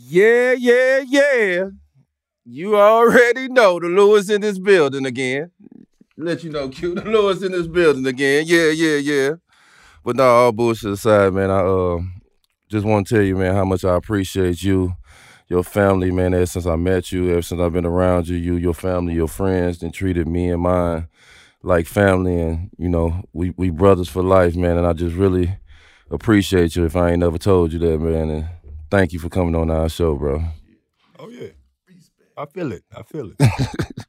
Yeah, yeah, yeah. You already know the Lewis in this building again. Let you know, Q, the Lewis in this building again. Yeah, yeah, yeah. But no, all bullshit aside, man, I uh, just want to tell you, man, how much I appreciate you, your family, man. Ever since I met you, ever since I've been around you, you, your family, your friends, and treated me and mine like family, and you know, we we brothers for life, man. And I just really appreciate you. If I ain't never told you that, man, and thank you for coming on our show, bro. Oh yeah, I feel it. I feel it.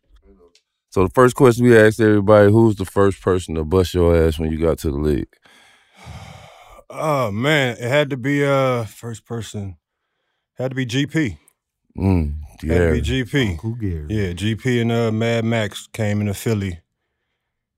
So the first question we asked everybody: Who's the first person to bust your ass when you got to the league? oh man, it had to be uh first person. Had to be GP. Mm, Had to be GP. Uncle Gary. Yeah, GP and uh Mad Max came into Philly,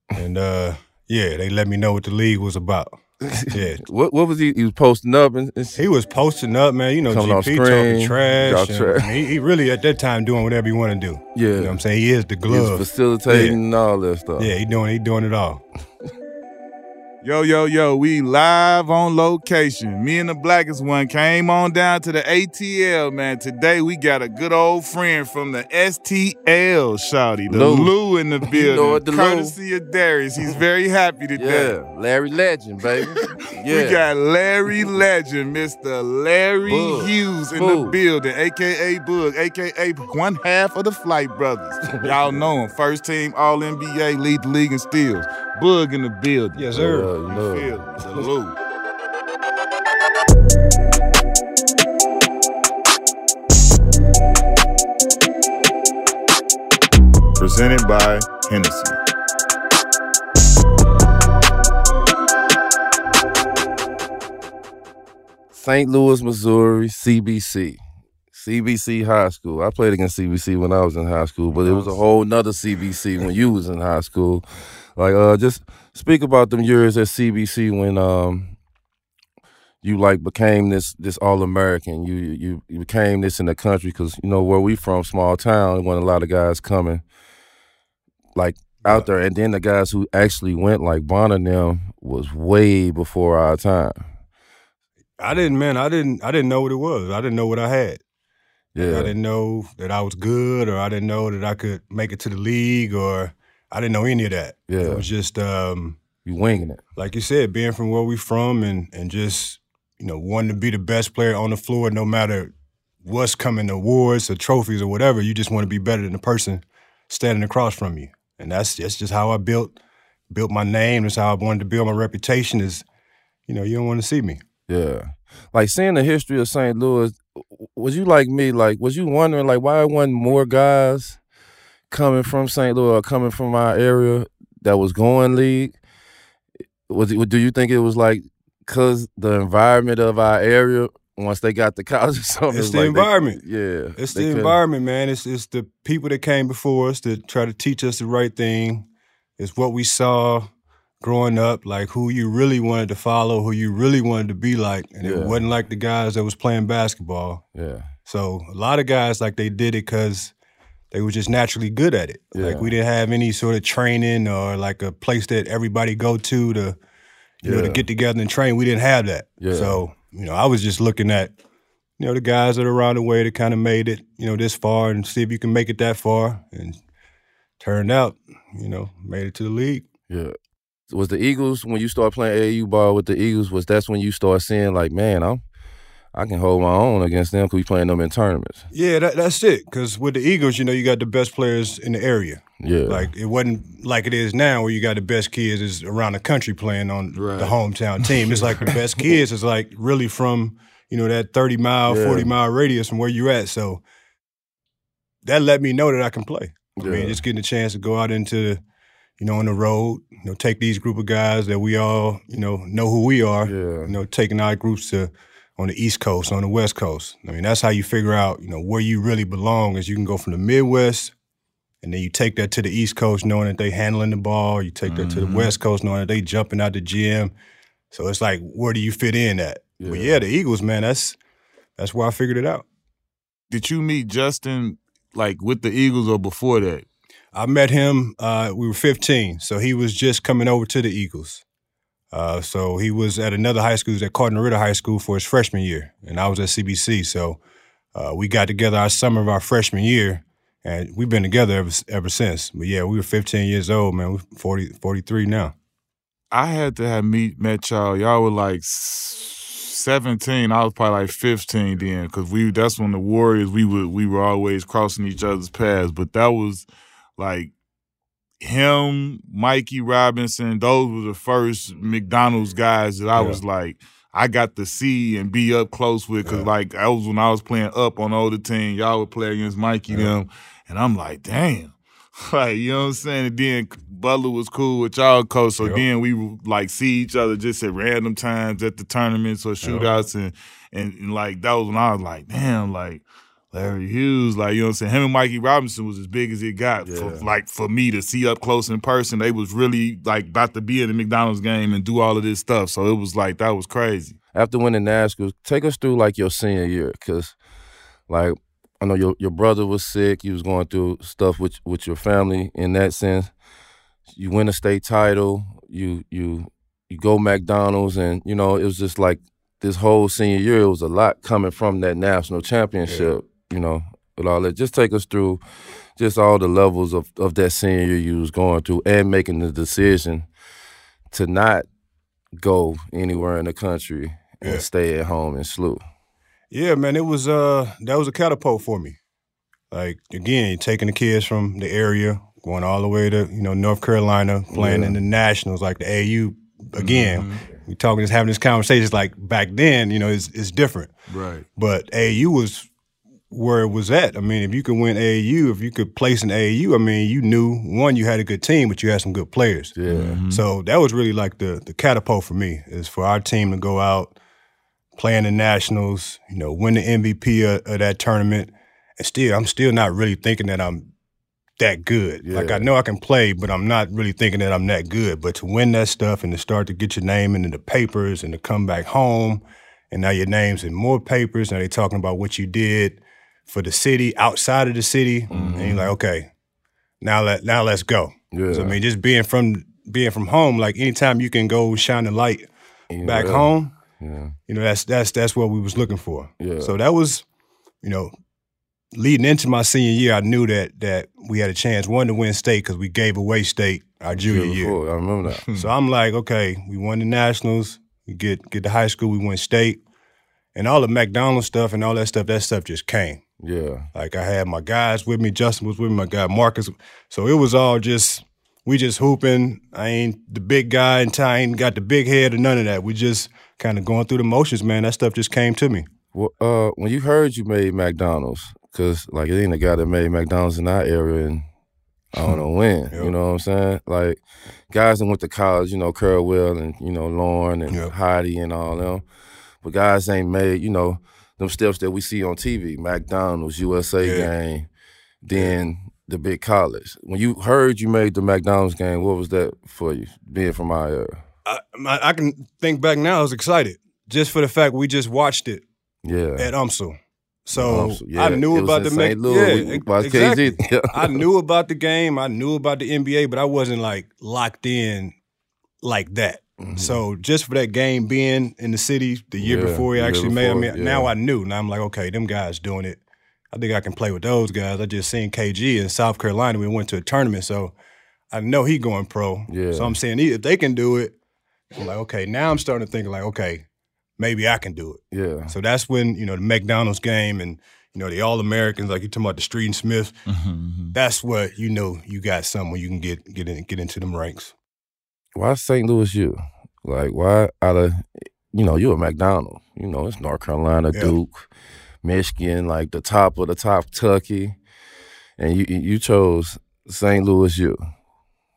and uh yeah, they let me know what the league was about. Yeah. What what was he? He was posting up and, and He was posting up, man. You know, GP screen, talking trash. He, he really at that time doing whatever he want to do. yeah, You know what I'm saying? He is the glove. facilitating and all that stuff. Yeah, he doing he doing it all. Yo, yo, yo, we live on location. Me and the blackest one came on down to the ATL, man. Today we got a good old friend from the STL, Shouty. The Lou. Lou, in the building. know it, the Lou. Courtesy of Darius. He's very happy today. Yeah, Larry Legend, baby. Yeah, We got Larry Legend, Mr. Larry Bug. Hughes in the building, aka Bug, aka one half of the Flight Brothers. Y'all know him. First team All NBA, lead the league in steals. Bug in the building. Yes, Yeah, sir. you. Feel me? Salute. Presented by Hennessy. St. Louis, Missouri, CBC. CBC High School. I played against CBC when I was in high school, but it was a whole nother CBC when you was in high school. Like, uh, just speak about them years at CBC when um you like became this this all American. You you you became this in the country because you know where we from, small town. When a lot of guys coming like out there, and then the guys who actually went like Bonner and them was way before our time. I didn't, man. I didn't. I didn't know what it was. I didn't know what I had. Like, Yeah, I didn't know that I was good, or I didn't know that I could make it to the league, or I didn't know any of that. Yeah. It was just, um, you winging it. like you said, being from where we from, and and just you know wanting to be the best player on the floor, no matter what's coming, awards or trophies or whatever. You just want to be better than the person standing across from you, and that's that's just how I built built my name. That's how I wanted to build my reputation. Is you know you don't want to see me. Yeah. Like seeing the history of St. Louis, was you like me? Like, was you wondering like why wasn't more guys coming from St. Louis or coming from our area that was going league? Was it? Do you think it was like because the environment of our area once they got to college or something? It's the like they- environment. yeah, It's the couldn't- environment, man. It's it's the people that came before us that try to teach us the right thing. It's what we saw growing up, like who you really wanted to follow, who you really wanted to be like, and Yeah. it wasn't like the guys that was playing basketball. Yeah, So a lot of guys like they did it because they were just naturally good at it. Yeah. Like we didn't have any sort of training or like a place that everybody go to to you know to get together and train. We didn't have that. Yeah. So you know I was just looking at you know the guys that are around the way that kind of made it you know this far and see if you can make it that far and turned out you know made it to the league. yeah. Was the Eagles when you start playing AAU ball with the Eagles? Was that's when you start seeing like, man, I'm I can hold my own against them because we playing them in tournaments. Yeah, that, that's it. Because with the Eagles, you know, you got the best players in the area. Yeah, Like it wasn't like it is now, where you got the best kids is around the country playing on the hometown team. It's like the best kids is like really from you know that thirty mile, Yeah. forty mile radius from where you're at. So that let me know that I can play. I Yeah. mean, just getting a chance to go out into you know on the road, you know, take these group of guys that we all you know know who we are. Yeah. You know, taking our groups to on the East Coast, on the West Coast. I mean, that's how you figure out you know where you really belong. Is you can go from the Midwest and then you take that to the East Coast knowing that they handling the ball. You take that to the West Coast knowing that they jumping out the gym. So it's like, where do you fit in at? But Yeah. yeah, the Eagles, man, that's that's where I figured it out. Did you meet Justin like with the Eagles or before that? I met him. Uh, we were 15, so he was just coming over to the Eagles. Uh, so he was at another high school, he was at Cardinal Ritter High School for his freshman year, and I was at CBC. So uh, we got together our summer of our freshman year, and we've been together ever ever since. But yeah, we were 15 years old, man. We're 40, 43 now. I had to have meet met y'all. Y'all were like seventeen. I was probably like fifteen then, because we that's when the Warriors we were we were always crossing each other's paths. But that was like him, Mikey Robinson. Those were the first McDonald's guys that I Yeah. was like. I got to see and be up close with because, Yeah. like, that was when I was playing up on the older team. Y'all would play against Mikey Yeah. them, and I'm like, damn, like you know what I'm saying. And then Butler was cool with y'all coach, so Yep. then we would like see each other just at random times at the tournaments or shootouts, and, and and like that was when I was like, damn, like Larry Hughes, like you know what I'm saying. Him and Mikey Robinson was as big as it got for like for me to see up close in person. They was really like about to be in the McDonald's game and do all of this stuff. So it was like that was crazy. after winning nationals, take us through like your senior year, because like I know your your brother was sick. You was going through stuff with with your family in that sense. You win a state title. You you you go McDonald's, and you know it was just like this whole senior year. It was a lot coming from that national championship. You know, with all that. Just take us through just all the levels of of that senior you was going through, and making the decision to not go anywhere in the country and Yeah. stay at home in SLU. Yeah, man, it was uh that was a catapult for me. Like again, taking the kids from the area, going all the way to you know North Carolina, playing Yeah. in the nationals, like the AU. Again, we talking, just having this conversation. It's Like back then, you know, it's it's different. Right. But AU was where it was at. I mean, if you could win AAU, if you could place in AAU, I mean, you knew one, you had a good team, but you had some good players. Yeah. Mm-hmm. So that was really like the the catapult for me is for our team to go out, play in the nationals, you know, win the MVP of, of that tournament, and still, I'm still not really thinking that I'm that good. Like I know I can play, but I'm not really thinking that I'm that good. But to win that stuff and to start to get your name into the papers and to come back home, and now your name's in more papers. Now they're talking about what you did for the city, outside of the city, and you're mm-hmm. like, okay, now let now let's go. Yeah. I mean, just being from being from home, like anytime you can go shine the light Yeah. back home, Yeah. you know, that's that's that's what we was looking for. Yeah. So that was, you know, leading into my senior year, I knew that that we had a chance one to win state because we gave away state our junior Year year. before, I remember that. So I'm like, okay, we won the nationals, we get get to high school, we win state, and all the McDonald's stuff and all that stuff. That stuff just came. Yeah. Like I had my guys with me, Justin was with me, my guy Marcus. So it was all just we just hooping. I ain't the big guy and I ain't got the big head or none of that. We just kind of going through the motions, man. That stuff just came to me. Well, uh, when you heard you made McDonald's, because like it ain't a guy that made McDonald's in our area, and I don't know when. Yep. You know what I'm saying? Like guys that went to college, you know, Curl Will and you know Lauren and Yep. Heidi and all them, but guys ain't made, you know, them steps that we see on TV, McDonald's, USA Yeah. game, then the big college. When you heard you made the McDonald's game, what was that for you, being from my area? I, I, I can think back now. I was excited just for the fact we just watched it Yeah. at UMSL. So yeah, I knew about the St. Louis. Yeah, We- we ex- watched exactly. Yeah. I knew about the game. I knew about the NBA, but I wasn't like locked in like that. Mhm. So just for that game being in the city the year Yeah, before he actually made, I before, mean, now. I knew. Now I'm like, okay, them guys doing it. I think I can play with those guys. I just seen KG in South Carolina. We went to a tournament, so I know he going pro. Yeah. So I'm saying if they can do it, I'm like, okay. Now I'm starting to think like, okay, maybe I can do it. yeah. So that's when you know the McDonald's game and you know the All Americans, like you talking about the Street and Smith. Mm-hmm. That's what you know you got somewhere you can get get in, get into them ranks. Why St. Louis you? Like, why out of, you know, you a McDonald. You know, it's North Carolina, Yeah. Duke, Michigan, like the top of the top Tucky. And you you chose St. Louis U.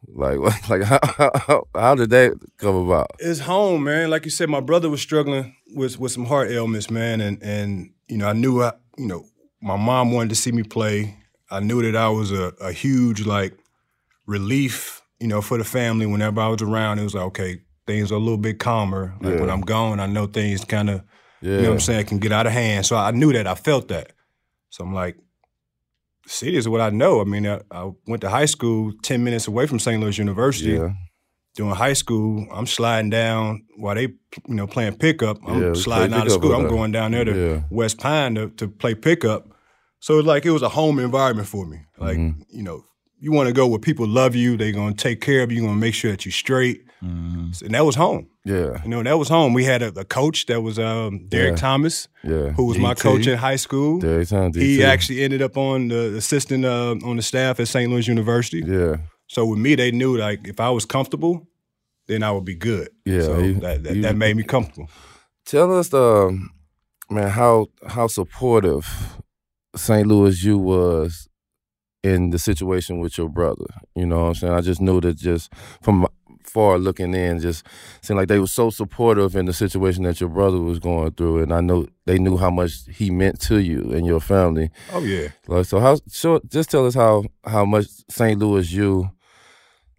Like, like how, how, how did that come about? It's home, man. Like you said, my brother was struggling with with some heart ailments, man, and and you know I knew I you know my mom wanted to see me play. I knew that I was a, a huge like relief, you know, for the family. Whenever I was around, it was like okay, things are a little bit calmer. Like when I'm gone, I know things kind of Yeah. You know what I'm saying? Can get out of hand. So I knew that. I felt that. So I'm like, the city is what I know. I mean, I, I went to high school 10 minutes away from St. Louis University. Yeah. during high school, I'm sliding down while they, you know, playing pickup. I'm Yeah, sliding out of school. I'm going down there to Yeah. West Pine to, to play pickup. So it's like it was a home environment for me. Like, Mm-hmm. you know, you want to go where people love you, they're gonna take care of you, you're gonna make sure that you're straight. Mm-hmm. And that was home. Yeah, You know, that was home. We had a, a coach that was um, Derek Yeah. Thomas, yeah. who was my coach in high school. Every time He actually ended up on the assistant uh, on the staff at St. Louis University. Yeah, So with me, they knew like if I was comfortable, then I would be good. Yeah, so you- that, that, you- that made me comfortable. Tell us, um, man, how how supportive St. Louis U was in the situation with your brother. You know what I'm saying? I just knew that just from far looking in, just seemed like they were so supportive in the situation that your brother was going through, and I know they knew how much he meant to you and your family. Oh yeah, Like, so how? Sure, just tell us how how much St. Louis you.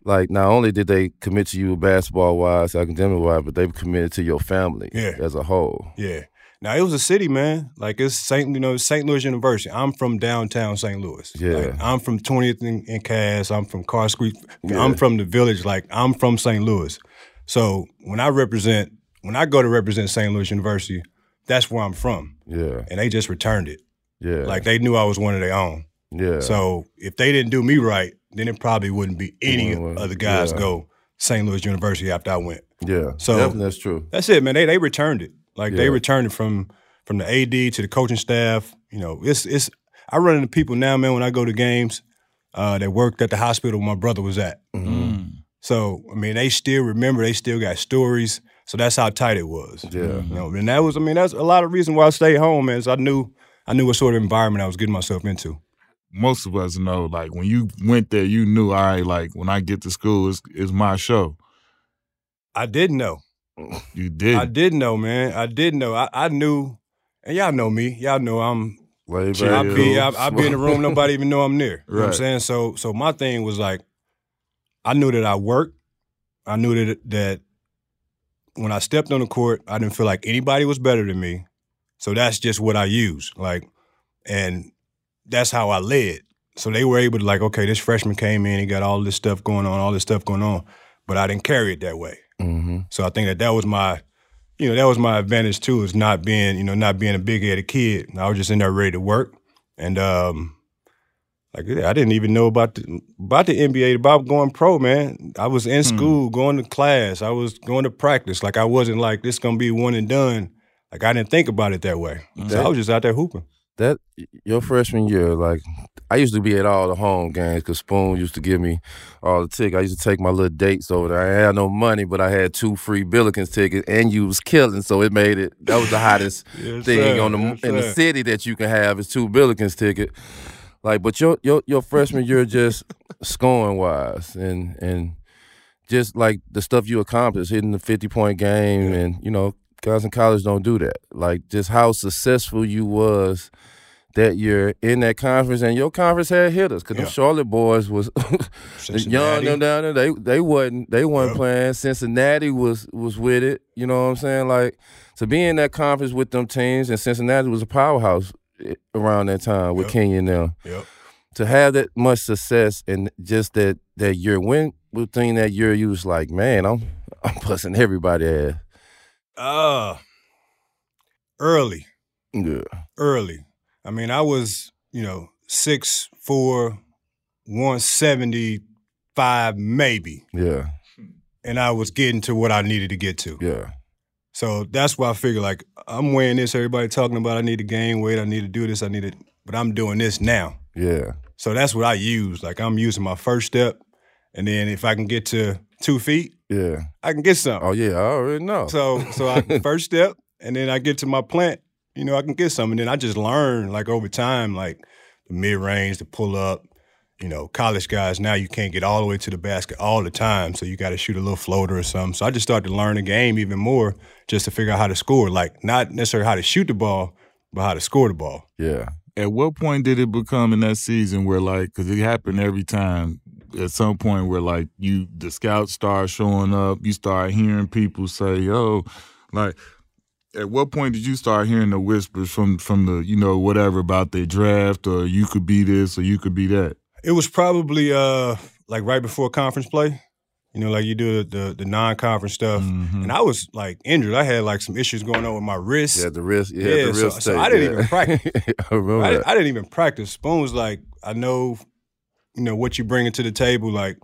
Like not only did they commit to you basketball wise, academic wise, but they've committed to your family Yeah. as a whole. yeah. Now it was a city, man. Like it's St. You know St. Louis University. I'm from downtown St. Louis. Yeah. Like, I'm from 20th and, and Cass. I'm from Carr Street. Yeah. I'm from the village. Like I'm from St. Louis. So when I represent, when I go to represent St. Louis University, that's where I'm from, Yeah, and they just returned it. yeah, Like they knew I was one of their own. yeah. So if they didn't do me right, then it probably wouldn't be any other guys yeah. go St. Louis University after I went. yeah, So- definitely that's true. That's it, man. They they returned it. Like they Yeah. returned it from from the AD to the coaching staff. You know, it's it's I run into people now, man, when I go to games uh, that worked at the hospital my brother was at. Mhm. So I mean, they still remember. They still got stories. So that's how tight it was. Yeah. You know, and that was I mean that's a lot of reason why I stayed home, man. Is I knew I knew what sort of environment I was getting myself into. Most of us know, like when you went there, you knew, all right, like when I get to school, it's, it's my show. I didn't know. You did. I did know, man. I did know. I, I knew, and y'all know me. Y'all know I'm. I be. I, I be in the room. Nobody even know I'm there. You know what I'm saying? So, so my thing was like, I knew that I worked. I knew that that when I stepped on the court, I didn't feel like anybody was better than me. So that's just what I used. Like, and that's how I led. So they were able to like, okay, this freshman came in, he got all this stuff going on, all this stuff going on, but I didn't carry it that way. Hmm So I think that that was my, you know, that was my advantage too, is not being, you know, not being a big headed kid. I was just in there ready to work, and um, like yeah, I didn't even know about the about the NBA, about going pro, man. I was in school, going to class, I was going to practice. Like I wasn't like this gonna be one and done. Like I didn't think about it that way. So I was just out there hooping. That your freshman year, like I used to be at all the home games because Spoon used to give me all the tickets. I used to take my little dates over there. I had no money, but I had two free Billikens tickets, and you was killing, so it made it. That was the hottest Yes, thing sir. on the Yes, in the city that you can have is two Billikens ticket. Like, but your your your freshman year just scoring wise and and just like the stuff you accomplished, hitting the fifty point game, and you know guys in college don't do that. Like just how successful you was that year in that conference, and your conference had hitters because Yeah. the Charlotte boys was young them down there. They they wasn't they wasn't Yep. playing. Cincinnati was was with it. You know what I'm saying? Like to be in that conference with them teams, and Cincinnati was a powerhouse eh, around that time with Yep. And them. Yep. To have that much success and just that that year, when within that year you was like, man, I'm I'm busting everybody ass. Uh early. Yeah, early. I mean, I was, you know, six four, one seventy five maybe, yeah, and I was getting to what I needed to get to. yeah, So that's why I figured like I'm weighing this. Everybody talking about I need to gain weight. I need to do this. I need to, but I'm doing this now. yeah, So that's what I use. Like I'm using my first step, and then if I can get to two feet, yeah. I can get some. Oh yeah, I already know. So so I first step, and then I get to my plant. You know, I can get some, and then I just learn like over time, like the mid range, the pull up. You know, college guys now you can't get all the way to the basket all the time, so you got to shoot a little floater or something. So I just started to learn the game even more, just to figure out how to score. Like not necessarily how to shoot the ball, but how to score the ball. yeah, At what point did it become in that season where, like, because it happened every time, at some point where, like, you, the scouts start showing up, you start hearing people say, yo, like, at what point did you start hearing the whispers from, from the, you know, whatever about their draft or you could be this or you could be that? It was probably uh like right before conference play. You know, like you do the the, the non conference stuff. Mhm. And I was like injured. I had like some issues going on with my wrist. Yeah, the wrist. Yeah, Yeah, the wrist. so tape, I didn't yeah. even practice. I remember I, that. I didn't even practice. Spoon was like, I know, you know, what you bringing to the table. Like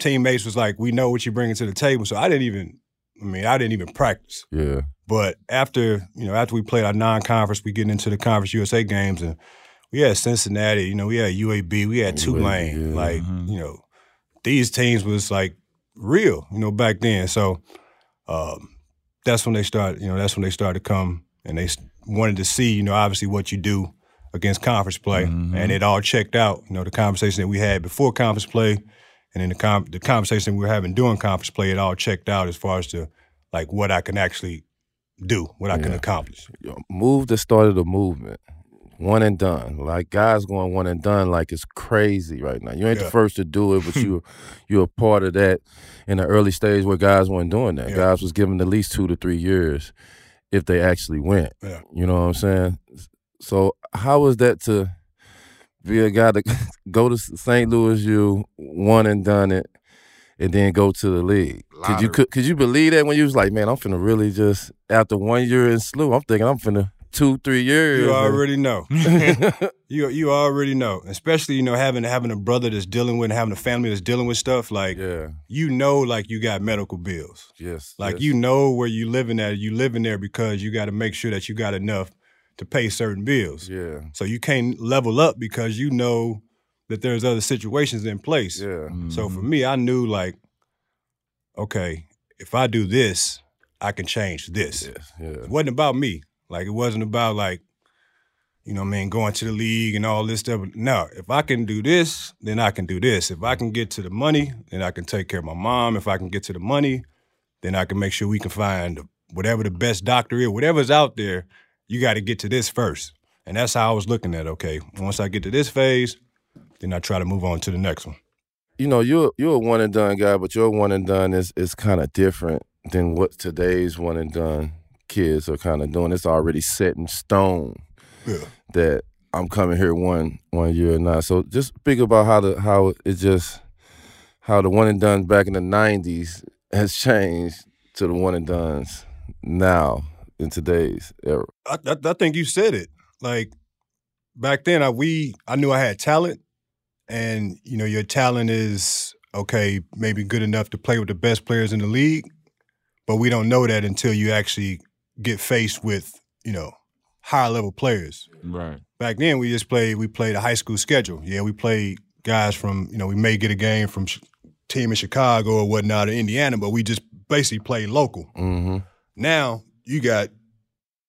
teammates was like, we know what you bringing to the table. So I didn't even. I mean, I didn't even practice. yeah, But after you know, after we played our non-conference, we get into the Conference USA games, and we had Cincinnati. You know, we had UAB, we had UAB, Tulane. yeah. Like Mhm. you know, these teams was like real. You know, back then. So um, that's when they started. You know, that's when they started to come, and they wanted to see. You know, obviously what you do against conference play, Mhm. and it all checked out. You know, the conversation that we had before conference play. And then the com- the conversation we were having during conference play, it all checked out as far as to like what I can actually do, what I can accomplish. Move that started a movement. One and done. Like guys going one and done like it's crazy right now. You ain't Yeah. the first to do it, but you you're a part of that in the early stage where guys weren't doing that. Yeah. Guys was given at least two to three years if they actually went. Yeah. You know what I'm saying? So how was that to be a guy to go to St. Louis U, one and done it, and then go to the league? Could you could, could you believe that when you was like, man, I'm finna really just after one year in SLU, I'm thinking I'm finna two, three years. You already know. You you already know. Especially you know having having a brother that's dealing with, having a family that's dealing with stuff. Like yeah. you know, like you got medical bills. Yes. Like yes. you know where you living at. You living there because you got to make sure that you got enough to pay certain bills. Yeah. So you can't level up because you know that there's other situations in place. Yeah. So for mm-hmm. me, I knew like, okay, if I do this, I can change this. Yes. Yeah. It wasn't about me. Like it wasn't about like, you know what I mean, going to the league and all this stuff. No, if I can do this, then I can do this. If I can get to the money, then I can take care of my mom. If I can get to the money, then I can make sure we can find whatever the best doctor is, whatever's out there, you got to get to this first. And that's how I was looking at, it, okay, once I get to this phase, then I try to move on to the next one. you know, you're you're a one and done guy, but your one and done is is kind of different than what today's one and done kids are kind of doing. It's already set in stone Yeah. that I'm coming here one one year and not. So just speak about how the how it just how the one and done back in the '90s has changed to the one and duns now in today's era. I, I, I think you said it. Like back then, I we I knew I had talent, and you know your talent is okay, maybe good enough to play with the best players in the league, but we don't know that until you actually get faced with you know higher level players. Right. Back then, we just played we played a high school schedule. Yeah, we played guys from you know we may get a game from team in Chicago or whatnot or Indiana, but we just basically played local. Mm-hmm. Now you got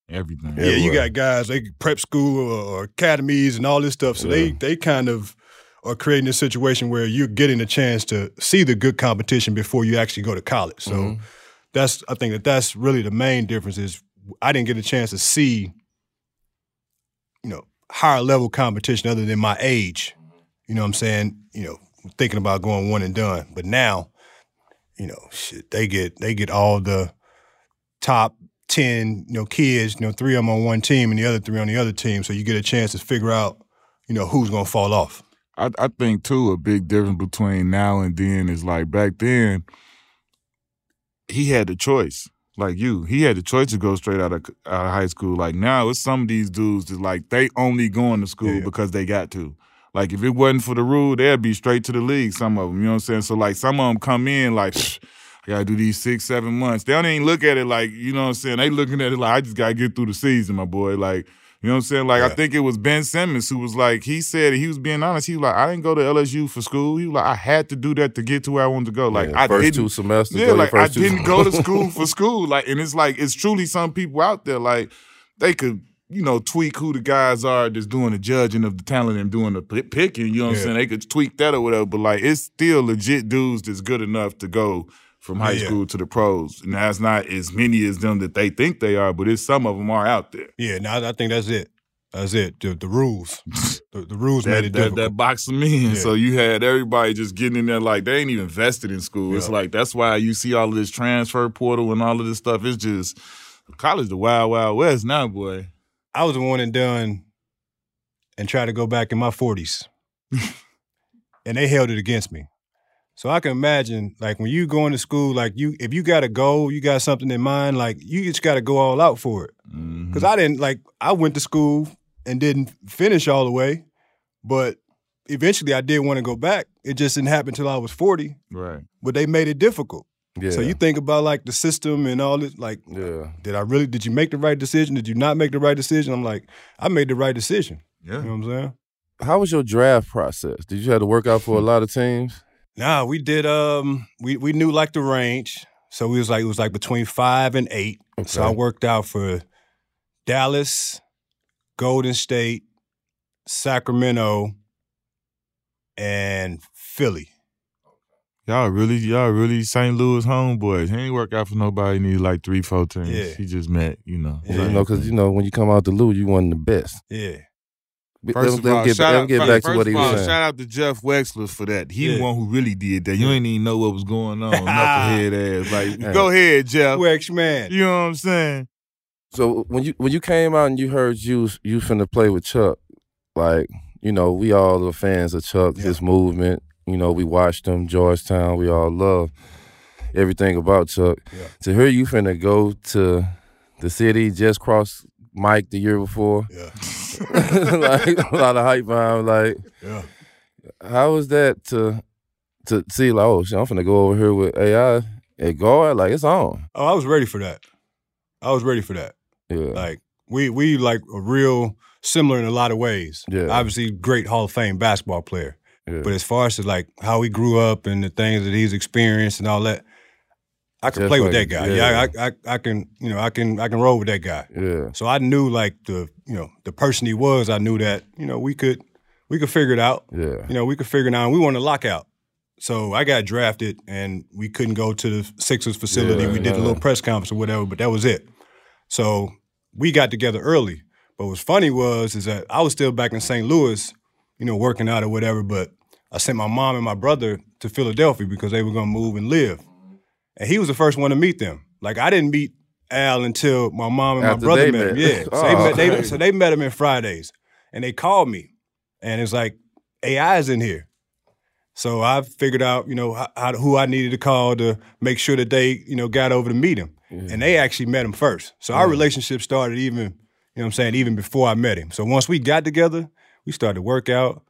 Everything. yeah, you got guys they prep school or, or academies and all this stuff. So they Yeah. they kind of are creating a situation where you're getting a chance to see the good competition before you actually go to college. So Mhm. that's I think that that's really the main difference is I didn't get a chance to see you know higher level competition other than my age. You know what I'm saying? You know, thinking about going one and done. But now, you know, shit, they get they get all the top 10, you know, kids, you know, three of them on one team and the other three on the other team. So you get a chance to figure out, you know, who's going to fall off. I, I think too a big difference between now and then is like back then he had the choice like you he had the choice to go straight out of, out of high school like now it's some of these dudes that like they only going to school Yeah. because they got to like if it wasn't for the rule they'd be straight to the league some of them you know what i'm saying so like some of them come in like "Psh, I gotta do these six, seven months. They don't even look at it like, you know what I'm saying? They looking at it like, I just gotta get through the season, my boy. Like, you know what I'm saying? Like, I think it was Ben Simmons who was like, he said, he was being honest. He was like, I didn't go to LSU for school. He was like, I had to do that to get to where I wanted to go. Like, Yeah, I first didn't. two semesters. yeah, go like, I didn't go to school for school. Like, and it's like, it's truly some people out there, like, they could, you know, tweak who the guys are that's doing the judging of the talent and doing the pi- picking. You know what I'm saying? They could tweak that or whatever, but like, it's still legit dudes that's good enough to go from high Yeah. school to the pros. And that's not as many as them that they think they are, but it's some of them are out there. Yeah, now I think that's it. That's it. The, the rules. The, the rules made that, it that, difficult. that box them in. Yeah. So you had everybody just getting in there like they ain't even vested in school. It's like that's why you see all of this transfer portal and all of this stuff. It's just college the wild, wild west now, boy. I was the one and done and tried to go back in my 40s. and they held it against me. So I can imagine, like when you going to school, like you, if you got a goal, you got something in mind, like you just got to go all out for it. Mhm. Because I didn't like, I went to school and didn't finish all the way, but eventually I did want to go back. It just didn't happen until I was forty. right. But they made it difficult. Yeah. So you think about like the system and all this, like, yeah. did I really? Did you make the right decision? Did you not make the right decision? I'm like, I made the right decision. Yeah. You know what I'm saying? How was your draft process? Did you have to work out for a lot of teams? Nah, we did. Um, we we knew like the range, so we was like it was like between five and eight. So I worked out for Dallas, Golden State, Sacramento, and Philly. Y'all really, y'all really St. Louis homeboys. He ain't work out for nobody. Need like three, four teams. Yeah. He just met, you know. Yeah. You know, because you know when you come out the loo, you one of the best. Yeah, Let First him- of let him all, get, shout let him out, get first, back to first what he of all, was saying. shout out to Jeff Wechsler for that. He the one who really did that. You ain't even know what was going on. Knucklehead ass. Like, Hey. go ahead, Jeff. Wex man. You know what I'm saying? So when you when you came out and you heard you was- you finna play with Chuck, like you know we all are fans of Chuck, his movement. You know we watched him, Georgetown. We all love everything about Chuck. Yeah. To hear you finna go to the city, just cross Mike the year before, Yeah, like a lot of hype behind. Like yeah. how was that to to see like oh shit, I'm finna go over here with AI at guard? Like it's on. Oh, I was ready for that. I was ready for that. Yeah. Like we we like a real similar in a lot of ways. Yeah. Obviously, great Hall of Fame basketball player. yeah. But as far as like how he grew up and the things that he's experienced and all that, I can Just play with that guy. yeah. Yeah, I, I I can you know I can I can roll with that guy. yeah. So I knew like the you know the person he was. I knew that you know we could we could figure it out. Yeah. You know we could figure it out. And we wanted to lock out. So I got drafted and we couldn't go to the Sixers facility. Yeah, we did a little press conference or whatever, but that was it. So we got together early. But what's funny was is that I was still back in St. Louis, you know, working out or whatever. But I sent my mom and my brother to Philadelphia because they were gonna move and live. And he was the first one to meet them. Like I didn't meet AI until my mom and After my brother they met him. met. Yeah. So, Oh, they met, they, so they met him in Fridays. And they called me. And it's like, AI is in here. So I figured out, you know, how, how, who I needed to call to make sure that they, you know, got over to meet him. And they actually met him first. So our relationship started even, you know what I'm saying, even before I met him. So once we got together, we started to work out.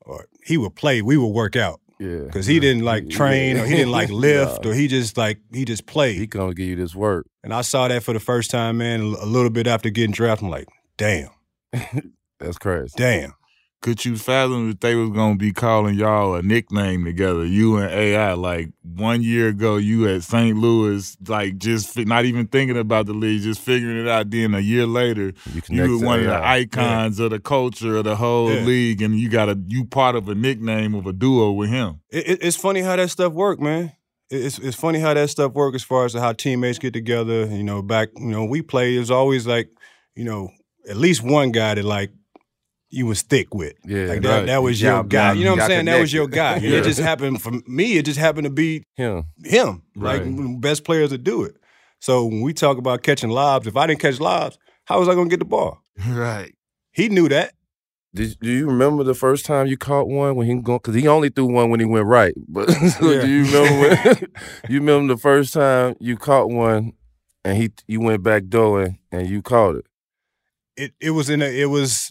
Or he would play, we would work out. Yeah. Because he didn't like train or he didn't like lift Nah. or he just like he just played. He gonna give you this work. and I saw that for the first time, man, a little bit after getting drafted. I'm like, damn, That's crazy. damn. Could you fathom that they was gonna be calling y'all a nickname together, you and AI? Like one year ago, you at St. Louis, like just fi- not even thinking about the league, just figuring it out. Then a year later, You you were to one of the AI. icons of the culture of the whole Yeah. league, and you got a you part of a nickname of a duo with him. It, it, it's funny how that stuff work, man. It- It's it's funny how that stuff work as far as how teammates get together. You know, back you know we played. It was always like, you know, at least one guy that like you was thick with. Yeah, Like that, right. that was your guy. You know what I'm saying? That was your guy. connected. It just happened for me. It just happened to be Him. him. Like Right. best players to do it. So when we talk about catching lobs, if I didn't catch lobs, how was I gonna get the ball? Right. He knew that. Did, do you remember the first time you caught one when he going? Because he only threw one when he went right. But so Yeah. do you remember? When, you remember the first time you caught one and he you went back door and, and you caught it? it it was in a it was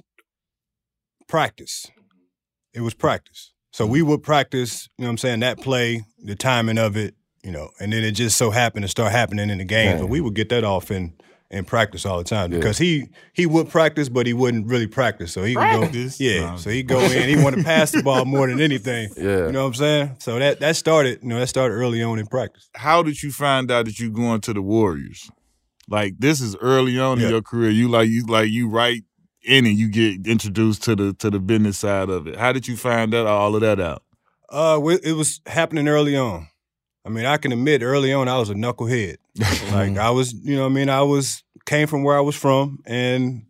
practice. It was practice. So mm-hmm. we would practice, you know what I'm saying, that play, the timing of it, you know, and then it just so happened to start happening in the game. Yeah. But we would get that off in in practice all the time Yeah. because he he would practice, but he wouldn't really practice. So he would Practice? go, yeah. No. So he go in, he wanted to pass the ball more than anything. Yeah. You know what I'm saying? So that that started, you know, that started early on in practice. How did you find out that you going to the Warriors? Like this is early on Yeah. in your career. You like you like you right in it. You get introduced to the to the business side of it. How did you find that all of that out? Uh, it was happening early on. I mean, I can admit early on I was a knucklehead. like I was, you know, what I mean, I was came from where I was from, and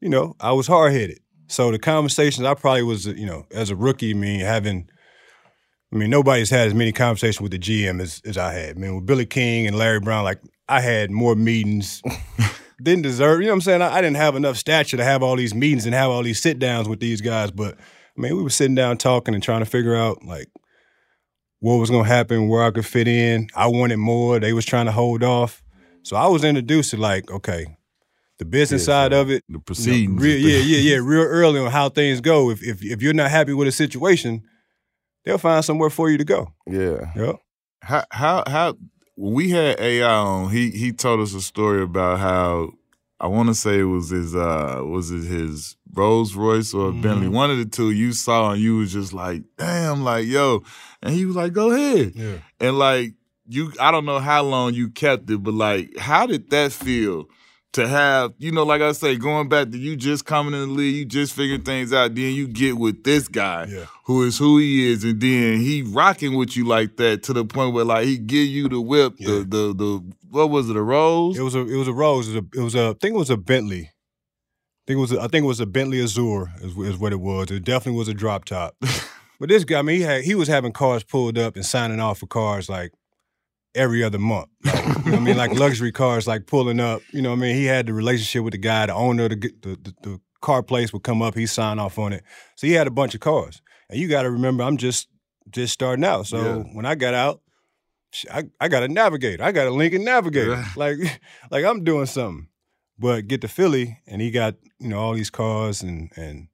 you know, I was hard headed. So the conversations I probably was, you know, as a rookie, I mean, having. I mean, nobody's had as many conversations with the GM as, as I had. I mean, with Billy King and Larry Brown, like I had more meetings. didn't deserve, you know what I'm saying? I, I didn't have enough stature to have all these meetings and have all these sit downs with these guys. But I mean, we were sitting down talking and trying to figure out like what was gonna happen, where I could fit in. I wanted more. They was trying to hold off. So I was introduced to like, okay, the business Yeah, side so of it. The you know, proceedings. real, yeah, yeah, yeah, real early on how things go. If if if you're not happy with a situation, they'll find somewhere for you to go. Yeah. Yep. How how how when we had AI on, he he told us a story about how I want to say it was his uh was it his Rolls Royce or Mhm. Bentley, one of the two you saw and you was just like, damn, like yo, and he was like, go ahead, Yeah. and like you, I don't know how long you kept it, but like, how did that feel? To have, you know, like I say, going back to you just coming in the league, you just figuring things out, then you get with this guy Yeah. who is who he is, and then he rocking with you like that to the point where like he give you the whip, Yeah. the the the what was it, a rose? It was a it was a rose. It was a, it was a I think it was a Bentley. I think it was a, I think it was a Bentley Azure is, is what it was. It definitely was a drop top. but this guy, I mean, he had he was having cars pulled up and signing off for cars like every other month. Like, you know what I mean? Like luxury cars like pulling up. You know what I mean? He had the relationship with the guy, the owner of the the, the, the car place would come up, he signed off on it. So he had a bunch of cars. And you got to remember, I'm just just starting out. So Yeah. when I got out, I, I got a Navigator. I got a Lincoln Navigator. Yeah. Like like I'm doing something. But get to Philly, and he got you know all these cars, and and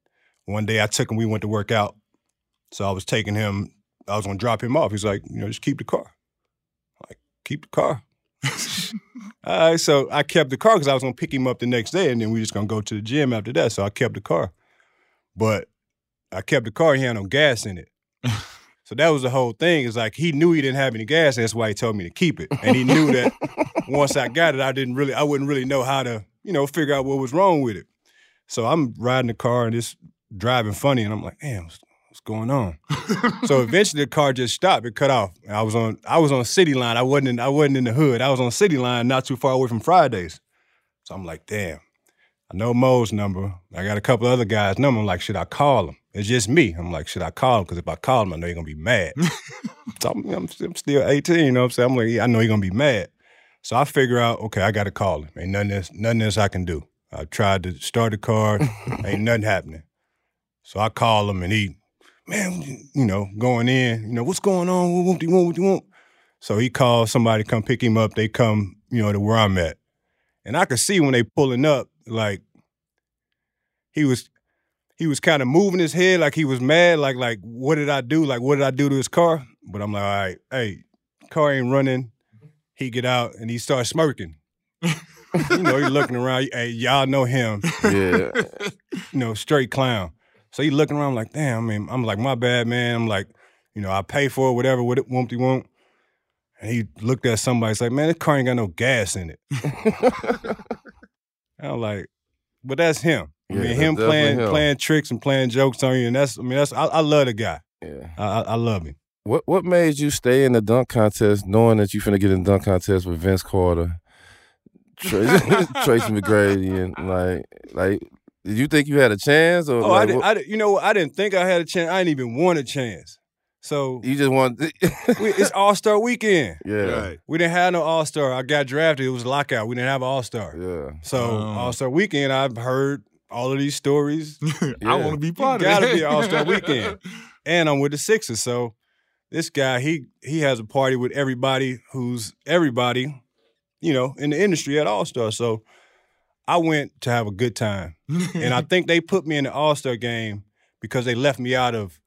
one day I took him. We went to work out, so I was taking him. I was gonna drop him off. He's like, you know, just keep the car. Keep the car. all right, so I kept the car because I was gonna pick him up the next day, and then we just gonna go to the gym after that. So I kept the car, but I kept the car. He had no gas in it. So that was the whole thing. Is like he knew he didn't have any gas. and That's why he told me to keep it, and he knew that once I got it, I didn't really, I wouldn't really know how to, you know, figure out what was wrong with it. So I'm riding the car and it's driving funny, and I'm like, damn, what's, going on? so eventually the car just stopped. It cut off. And I was on, I was on city line. I wasn't, in, I wasn't in the hood. I was on city line, not too far away from Fridays. So I'm like, damn. I know Mo's number. I got a couple other guys' number. I'm like, should I call him? It's just me. I'm like, should I call him? Because if I call him, I know he's gonna be mad. so I'm, I'm, I'm still 18. You know what I'm saying? I'm like, yeah, I know he's gonna be mad. So I figure out, okay, I got to call him. Ain't nothing else, nothing else I can do. I tried to start the car, ain't nothing happening. So I call him and he, man, you know, going in, you know, what's going on? What do you want? What do you want? So he calls somebody to come pick him up. They come, you know, to where I'm at. And I could see when they pulling up, like he was he was kind of moving his head like he was mad, like like what did I do? Like what did I do to his car? But I'm like, all right, hey, car ain't running. He get out and he starts smirking. you know, he looking around. Hey, y'all know him. Yeah. You know, straight clown. So he looking around like, damn. I mean, I'm like, my bad, man. I'm like, you know, I pay for it, whatever, what it won't he won't. And he looked at somebody. He's like, man, this car ain't got no gas in it. I'm like, but that's him. I Yeah, mean, him playing him. playing tricks and playing jokes on you, and that's I mean, that's I, I love the guy. yeah. I, I, I love him. What what made you stay in the dunk contest knowing that you're finna get in the dunk contest with Vince Carter, Tracy, Tracy McGrady, and like like did you think you had a chance or Oh, I did, what- I did, you know, what? I didn't think I had a chance. I didn't even want a chance. So you just want we, it's All Star Weekend. yeah Right. We didn't have no All Star. I got drafted. It was lockout. We didn't have an All Star. yeah So Oh. All Star Weekend, I've heard all of these stories, I want to be You part of gotta it. Gotta be All-Star Weekend. and I'm with the Sixers. So this guy, he he has a party with everybody who's everybody, you know, in the industry at All Star. So I went to have a good time, and I think they put me in the All Star game because they left me out of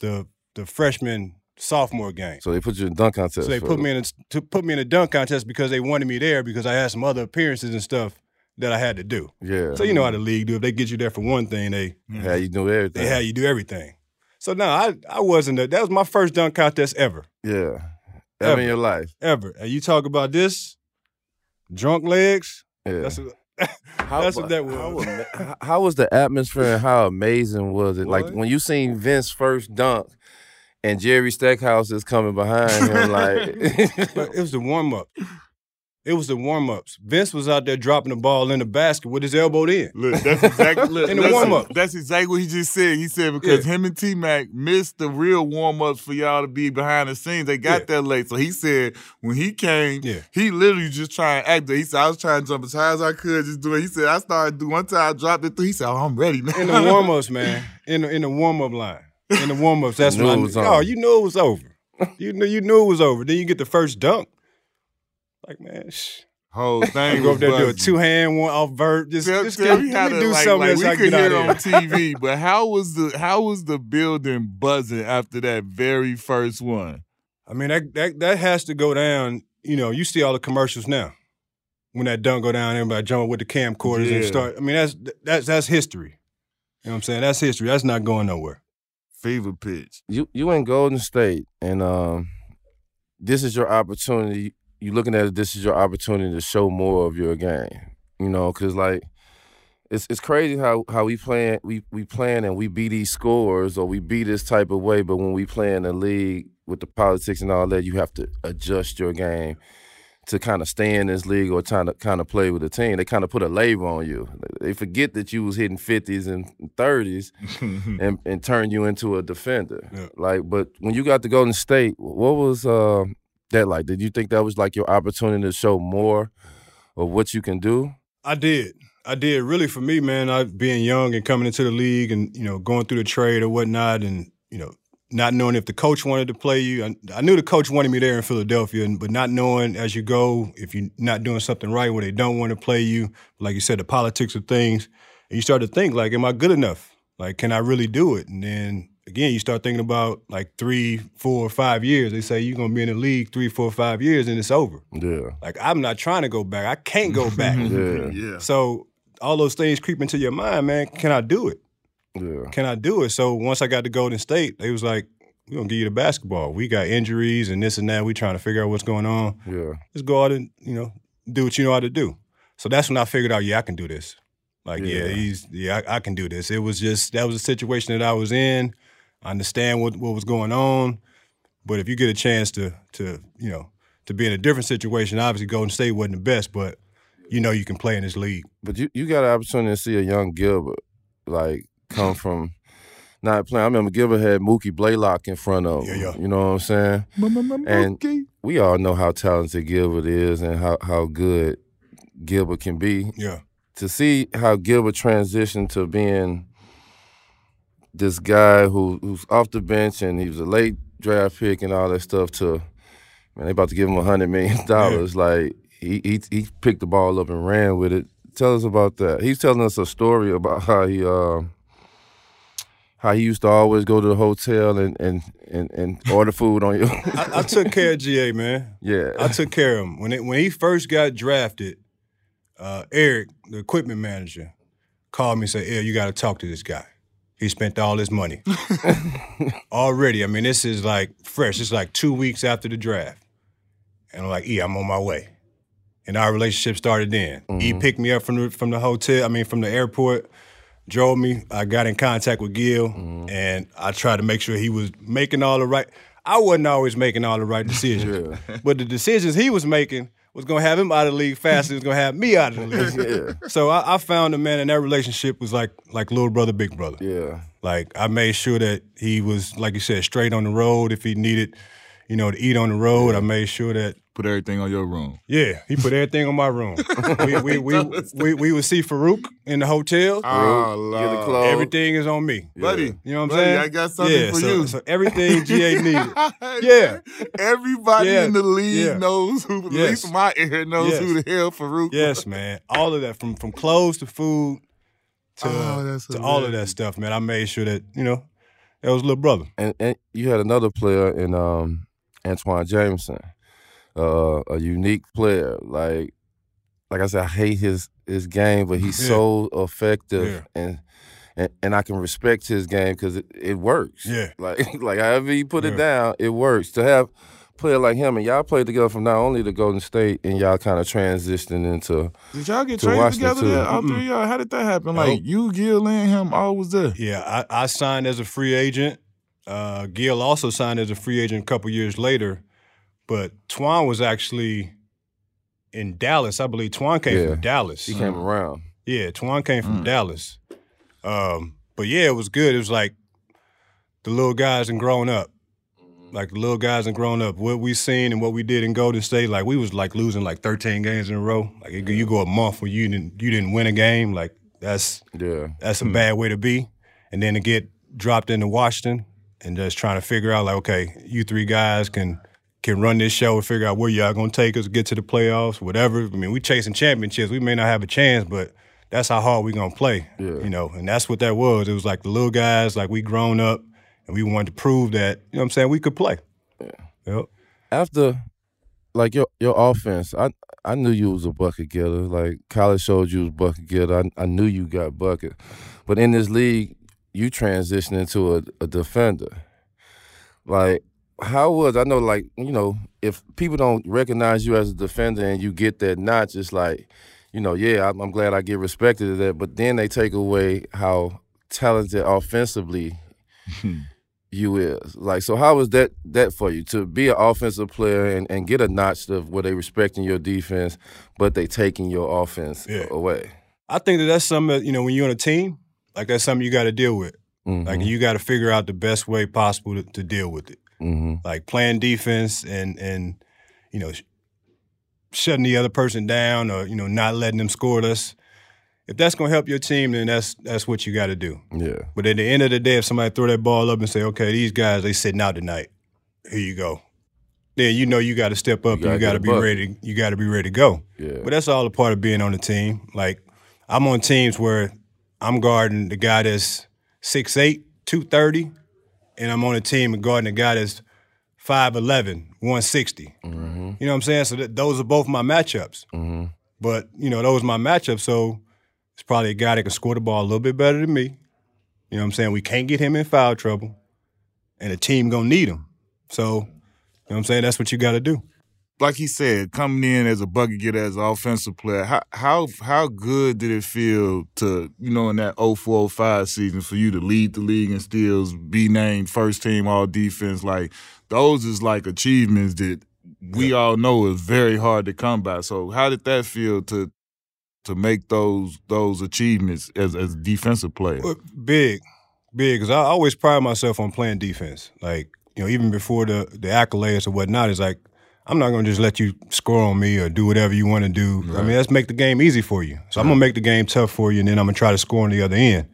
the the freshman sophomore game. So they put you in dunk contest. So they put it. me in a, to put me in a dunk contest because they wanted me there because I had some other appearances and stuff that I had to do. Yeah. So you know how the league do. If they get you there for one thing, they mm-hmm. how you do everything. they had you do everything. So no, I I wasn't. A, that was my first dunk contest ever, yeah. Ever. Ever in your life. ever. And you talk about this, drunk legs. Yeah. That's a, How, that's what that was. how- how was the atmosphere and how amazing was it? Like when you seen Vince first dunk and Jerry Stackhouse is coming behind him, like it was the warm up. It was the warm ups. Vince was out there dropping the ball in the basket with his elbow in. Look, that's exactly look, In the listen, warm-up. That's exactly what he just said. He said because Yeah. him and T Mac missed the real warm ups for y'all to be behind the scenes. They got Yeah. that late. So he said when he came, Yeah. he literally just trying to act. He said I was trying to jump as high as I could, just do it. He said I started do one time I dropped it through. He said oh, I'm ready now. In the warm ups, man. In the in the warm up line. In the warm ups, that's Knew when I it knew. Oh, you knew it was over. you knew you knew it was over. Then you get the first dunk. Like man, shh. Whole thing. go up there do a two hand one off vert. Just, Tell, just tell give, me let how me to, do like, something like, else we I could get hear out on. TV, but how was the how was the building buzzing after that very first one? I mean that that that has to go down. You know, you see all the commercials now. When that dunk go down, everybody jumping with the camcorders and start. I mean, that's that's that's history. You know what I'm saying? That's history. That's not going nowhere. Fever pitch. you you in Golden State, and um, this is your opportunity. You looking at it. This is your opportunity to show more of your game. You know, because like it's it's crazy how how we playing we we playing and we beat these scores or we beat this type of way, but when we play in the league with the politics and all that, you have to adjust your game to kind of stay in this league or trying to kind of play with the team. They kind of put a label on you. They forget that you was hitting fifties and thirties and, and turn you into a defender. Yeah. Like, but when you got to Golden State, what was uh, that like? Did you think that was like your opportunity to show more of what you can do? I did. I did. Really, for me, man, I being young and coming into the league and, you know, going through the trade or whatnot and, you know, not knowing if the coach wanted to play you. I, I knew the coach wanted me there in Philadelphia, but not knowing as you go if you're not doing something right where they don't want to play you, like you said, the politics of things, and you start to think like, am I good enough? Like, can I really do it? And then again, you start thinking about like three, four, five years. They say you're gonna be in the league three, four, five years, and it's over. Yeah, Like, I'm not trying to go back. I can't go back. yeah, yeah. So all those things creep into your mind, man. Can I do it? yeah. Can I do it? So once I got to Golden State, they was like, "We're gonna give you the basketball. We got injuries and this and that. We trying to figure out what's going on. Yeah, Just go out and you know do what you know how to do." So that's when I figured out, yeah, I can do this. Like, yeah, Yeah. he's yeah, I, I can do this. It was just that was a situation that I was in. I understand what what was going on, but if you get a chance to to you know to be in a different situation, obviously Golden State wasn't the best, but you know you can play in this league. but you you got an opportunity to see a young Gilbert like come from. Not playing. I remember Gilbert had Mookie Blaylock in front of him. Yeah, yeah. You know what I'm saying? And- Mookie. We all know how talented Gilbert is and how, how good Gilbert can be. Yeah, to see how Gilbert transitioned to being this guy who who's off the bench and he was a late draft pick and all that stuff to man, they about to give him a hundred million dollars. Like he, he he picked the ball up and ran with it. Tell us about that. He's telling us a story about how he uh, how he used to always go to the hotel and and and, and order food on you. I, I took care of GA, man. yeah. I took care of him when it, when he first got drafted. Uh, Eric, the equipment manager, called me and said, "Eric, you got to talk to this guy. He spent all his money already. I mean, this is like fresh. It's like two weeks after the draft, and I'm like, "E, I'm on my way." And our relationship started then. He mm-hmm. picked me up from the from the hotel. I mean, from the airport. Drove me. I got in contact with Gil, mm-hmm. and I tried to make sure he was making all the right. I wasn't always making all the right decisions, but the decisions he was making was gonna have him out of the league faster. was gonna have me out of the league. yeah. So I, I found a man, and that relationship was like like little brother, big brother. Yeah. Like I made sure that he was, like you said, straight on the road. If he needed, you know, to eat on the road, I made sure that Put everything on your room. yeah, he put everything on my room. we, we, we, we, we would see Farouk in the hotel. Oh, the Lord. clothes. Everything is on me. Buddy, You know what I'm buddy, saying? I got something yeah, for so, you. So everything GA needed. Yeah. Everybody Yeah. in the league Yeah. knows who, at Yes. least my ear knows Yes. who the hell Farouk is. Yes, man. All of that, from from clothes to food to Oh, that's to all of that stuff, man. I made sure that you know that was little brother. and, and you had another player in um, Antawn Jamison, uh, a unique player. Like, like I said, I hate his his game, but he's Yeah. so effective, Yeah. and, and and I can respect his game because it, it works. Yeah. like like however you put it down, it works. To have a player like him and y'all played together from not only the Golden State and y'all kind of transitioned into Did y'all get To traded Washington, together too. there? All three of y'all? How did that happen? Nope. Like you, Gil, and him all was there. Yeah, I, I signed as a free agent. Uh, Gil also signed as a free agent a couple years later, but Twan was actually in Dallas. I believe Twan came Yeah. from Dallas. he came around. Yeah, Twan came from Mm. Dallas. Um, but yeah, it was good. It was like the little guys and grown up. Like the little guys and grown up. What we seen and what we did in Golden State, like we was like losing like 13 games in a row. Like you go- you go a month where you didn't you didn't win a game. Like that's Yeah, that's a bad way to be. And then to get dropped into Washington and just trying to figure out like, okay, you three guys can can run this show and figure out where y'all gonna take us, get to the playoffs, whatever. I mean, we chasing championships. We may not have a chance, but that's how hard we gonna play. Yeah. You know, and that's what that was. It was like the little guys, like we grown up and we wanted to prove that, you know what I'm saying, we could play. Yeah. Yep. After like your your offense, I I knew you was a bucket getter. Like college showed you was bucket getter. I, I knew you got bucket. But in this league, you transitioned into a, a defender. Like, how was I know like, you know, if people don't recognize you as a defender and you get that notch, it's like, you know, yeah, I'm, I'm glad I get respected at that, but then they take away how talented offensively you is. Like, so how was that that for you to be an offensive player and, and get a notch of where they respecting your defense, but they taking your offense Yeah. away? I think that that's something that, you know, when you're on a team, like that's something you got to deal with. Mm-hmm. Like you got to figure out the best way possible to, to deal with it. Mm-hmm. Like playing defense and and you know sh- shutting the other person down or you know not letting them score us. If that's gonna help your team, then that's that's what you got to do. Yeah. But at the end of the day, if somebody throw that ball up and say, "Okay, these guys they sitting out tonight, here you go," then you know you got to step up You and you gotta gotta be bucket. ready. You got to be ready to go. Yeah. But that's all a part of being on the team. Like I'm on teams where I'm guarding the guy that's 6'8", 230, and I'm on a team and guarding the guy that's 5'11", 160. Mm-hmm. You know what I'm saying? So that, those are both my matchups. Mm-hmm. But, you know, those are my matchups. So it's probably a guy that can score the ball a little bit better than me. You know what I'm saying? We can't get him in foul trouble, and the team going to need him. So, you know what I'm saying? That's what you got to do. Like he said, coming in as a bucket getter as an offensive player, how how how good did it feel to you know in that 0405 season for you to lead the league in steals, be named first team all defense? Like those is like achievements that we all know is very hard to come by. So how did that feel to to make those those achievements as as a defensive player? Big, big, because I always pride myself on playing defense. Like, you know, even before the, the accolades or whatnot, it's like, I'm not going to just let you score on me or do whatever you want to do. I mean, let's make the game easy for you. So I'm going to make the game tough for you, and then I'm going to try to score on the other end.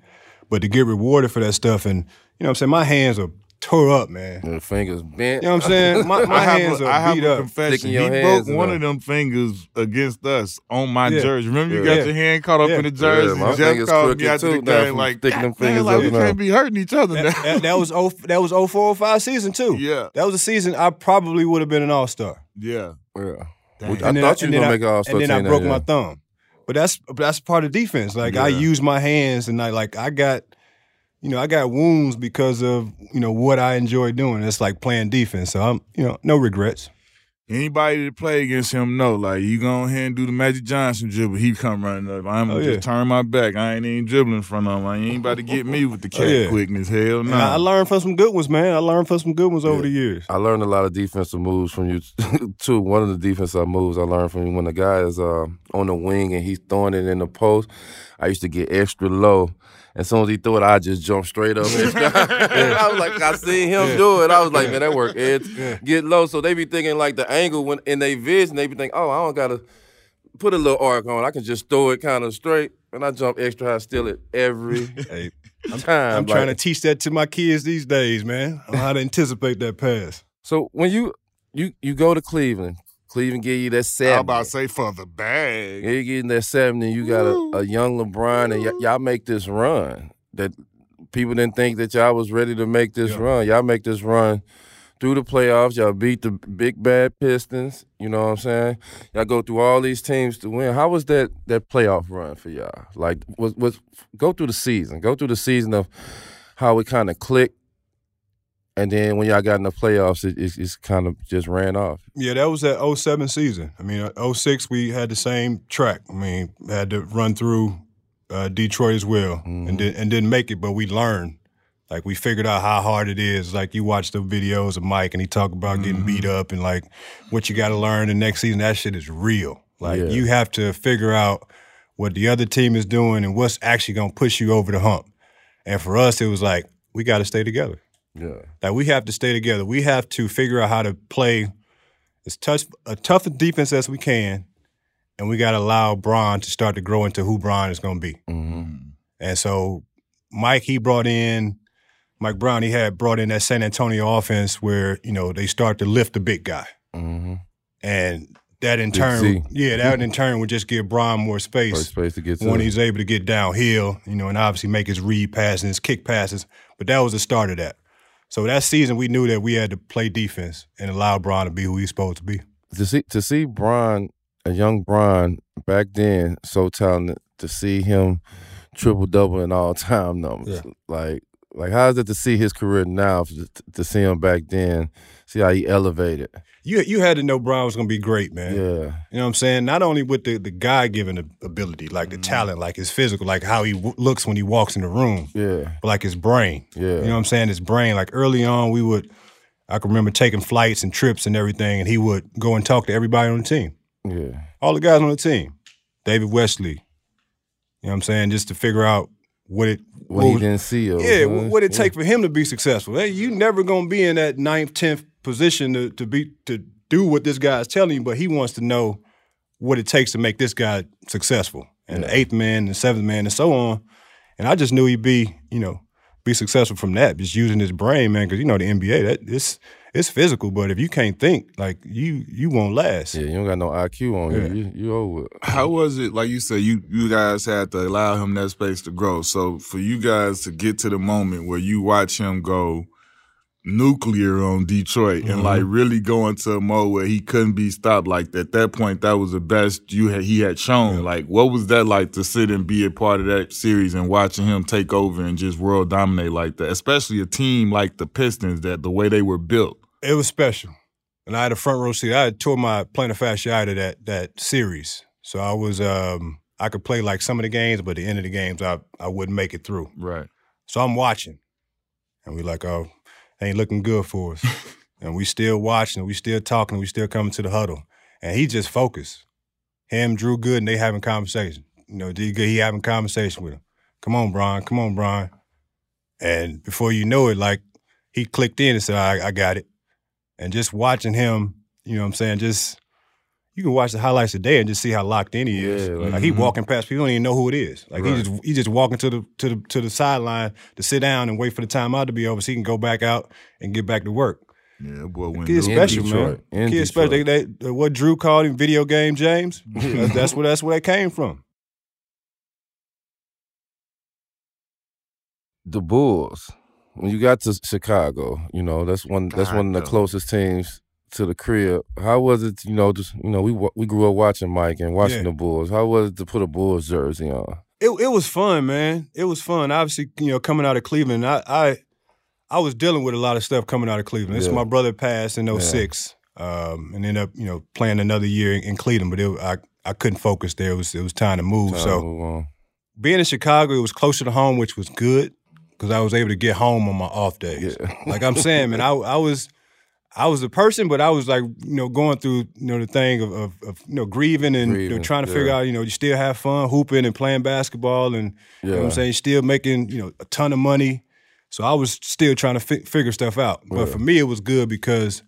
But to get rewarded for that stuff, and, you know what I'm saying, my hands are tore up, man. Your fingers bent. You know what I'm saying? My, my hands a, are I have beat a up. confession. Sticking He broke one them. of them fingers against us on my Yeah. jersey. Remember, you Yeah. got your hand caught up Yeah. in the jersey. Yeah, my Jeff fingers called me crooked after the too now game from like, sticking them "God damn, fingers like up we can't be hurting each other now. that, that, that was oh, that was 0405 season too. Yeah. That was a season I probably would have been an all star. yeah. Yeah. Dang. I thought you were gonna I- make an all-star And then I broke my thumb. But that's that's part of defense. Like I use my hands and I like I got you know, I got wounds because of, you know, what I enjoy doing. It's like playing defense. So I'm, you know, no regrets. Anybody that play against him know, like you go ahead and do the Magic Johnson dribble, he come running up. I'm Oh, gonna yeah. just turn my back. I ain't even dribbling in front of him. I ain't about to get me with the cat Oh, yeah. quickness. Hell no. And I, I learned from some good ones, man. I learned from some good ones over the years. I learned a lot of defensive moves from you too. One of the defensive moves I learned from you when the guy is uh, on the wing and he's throwing it in the post. I used to get extra low. As soon as he threw it, I just jump straight up. I was like, I seen him do it. I was like, man, that work. Ed, get low. So they be thinking like the angle when in they vision, they be thinking, oh, I don't gotta put a little arc on. I can just throw it kind of straight, and I jump extra high, steal it every Hey, time. I'm Like, trying to teach that to my kids these days, man. On how to anticipate that pass. So when you you you go to Cleveland, Cleveland give you that I seven. was about to say for the bag. Yeah, you getting that seventy. You got a, a young LeBron, and y- y'all make this run that people didn't think that y'all was ready to make this Yeah. run. Y'all make this run through the playoffs. Y'all beat the big bad Pistons. You know what I'm saying? Y'all go through all these teams to win. How was that that playoff run for y'all? Like, was was go through the season. Go through the season of how it kind of clicked. And then when y'all got in the playoffs, it, it's, it's kind of just ran off. Yeah, that was that 07 season. I mean, uh, 06, we had the same track. I mean, had to run through uh, Detroit as well Mhm. and, did, and didn't make it, but we learned. Like, we figured out how hard it is. Like, you watch the videos of Mike and he talk about getting beat up and, like, what you got to learn the next season. That shit is real. Like, Yeah. you have to figure out what the other team is doing and what's actually going to push you over the hump. And for us, it was like, we got to stay together. Yeah. Like we have to stay together. We have to figure out how to play as tough a tough a defense as we can, and we got to allow Bron to start to grow into who Bron is going to be. hmm And so, Mike he brought in Mike Brown, he had brought in that San Antonio offense where you know they start to lift the big guy, Mm-hmm. and that in turn, yeah, that in turn would just give Bron more space space to get to. when he's able to get downhill, you know, and obviously make his read passes and his kick passes. But that was the start of that. So that season, we knew that we had to play defense and allow Bron to be who he's supposed to be. to see to see Bron, a young Bron back then, so talented. To see him triple double in all time numbers, like like how is it to see his career now? To, to see him back then, see how he elevated. You you had to know Bron was going to be great, man. Yeah, You know what I'm saying? Not only with the the guy given ability, like the mm-hmm. talent, like his physical, like how he w- looks when he walks in the room, yeah, but like his brain. yeah. You know what I'm saying? His brain. Like early on, we would. I can remember taking flights and trips and everything, and he would go and talk to everybody on the team. yeah. all the guys on the team. David Wesley. You know what I'm saying? Just to figure out what it What he didn't see. Or, yeah, what what it take for him to be successful. Hey, you never gonna be in that ninth, tenth position to, to be to do what this guy is telling you, but he wants to know what it takes to make this guy successful. And the eighth man, the seventh man, and so on. And I just knew he'd be, you know, be successful from that, just using his brain, man. Because you know the NBA, that it's it's physical, but if you can't think, like you you won't last. Yeah, you don't got no IQ on Yeah. you. You, you over. it. How was it? Like you said, you you guys had to allow him that space to grow. So for you guys to get to the moment where you watch him go nuclear on Detroit and like mm-hmm. really go into a mode where he couldn't be stopped. Like at that point, that was the best you had he had shown. Like what was that like to sit and be a part of that series and watching him take over and just world dominate like that? Especially a team like the Pistons that the way they were built. It was special. And I had a front row seat. I had tore my plantar fasciitis that that series. So I was um I could play like some of the games, but at the end of the games I I wouldn't make it through. Right. So I'm watching. And we like, oh, ain't looking good for us. and we still watching, and we still talking, we still coming to the huddle. And he just focused. Him, Drew Gooden, and they having conversation. You know, D Good, he having conversation with him. Come on, Bron. Come on, Bron. And before you know it, like he clicked in and said, I, I got it. And just watching him, you know what I'm saying, just you can watch the highlights today and just see how locked in he is. Yeah, like, like- he Mhm. walking past people, don't even know who it is. Like Right. he just he just walking to the to the to the sideline to sit down and wait for the timeout to be over so he can go back out and get back to work. Yeah, boy. When Kid special, Detroit. man. Kid special. They, they, uh, what Drew called him, video game James. that's, that's where that's where that came from. the Bulls. When you got to Chicago, you know that's one. That's one of the closest teams to the crib. How was it? You know, just you know, we we grew up watching Mike and watching Yeah. the Bulls. How was it to put a Bulls jersey on? It it was fun, man. It was fun. Obviously, you know, coming out of Cleveland, I I, I was dealing with a lot of stuff coming out of Cleveland. This my brother passed in 06, um, and ended up you know playing another year in, in Cleveland, but it, I I couldn't focus there. It was it was time to move. Time so to move being in Chicago, it was closer to home, which was good because I was able to get home on my off days. Yeah. Like I'm saying, man, I I was I was a person, but I was like, you know, going through, you know, the thing of, of, of you know, grieving and you know, trying to yeah. figure out, you know, you still have fun hooping and playing basketball and you know what I'm saying, still making, you know, a ton of money. So I was still trying to fi- figure stuff out. But Yeah. for me, it was good because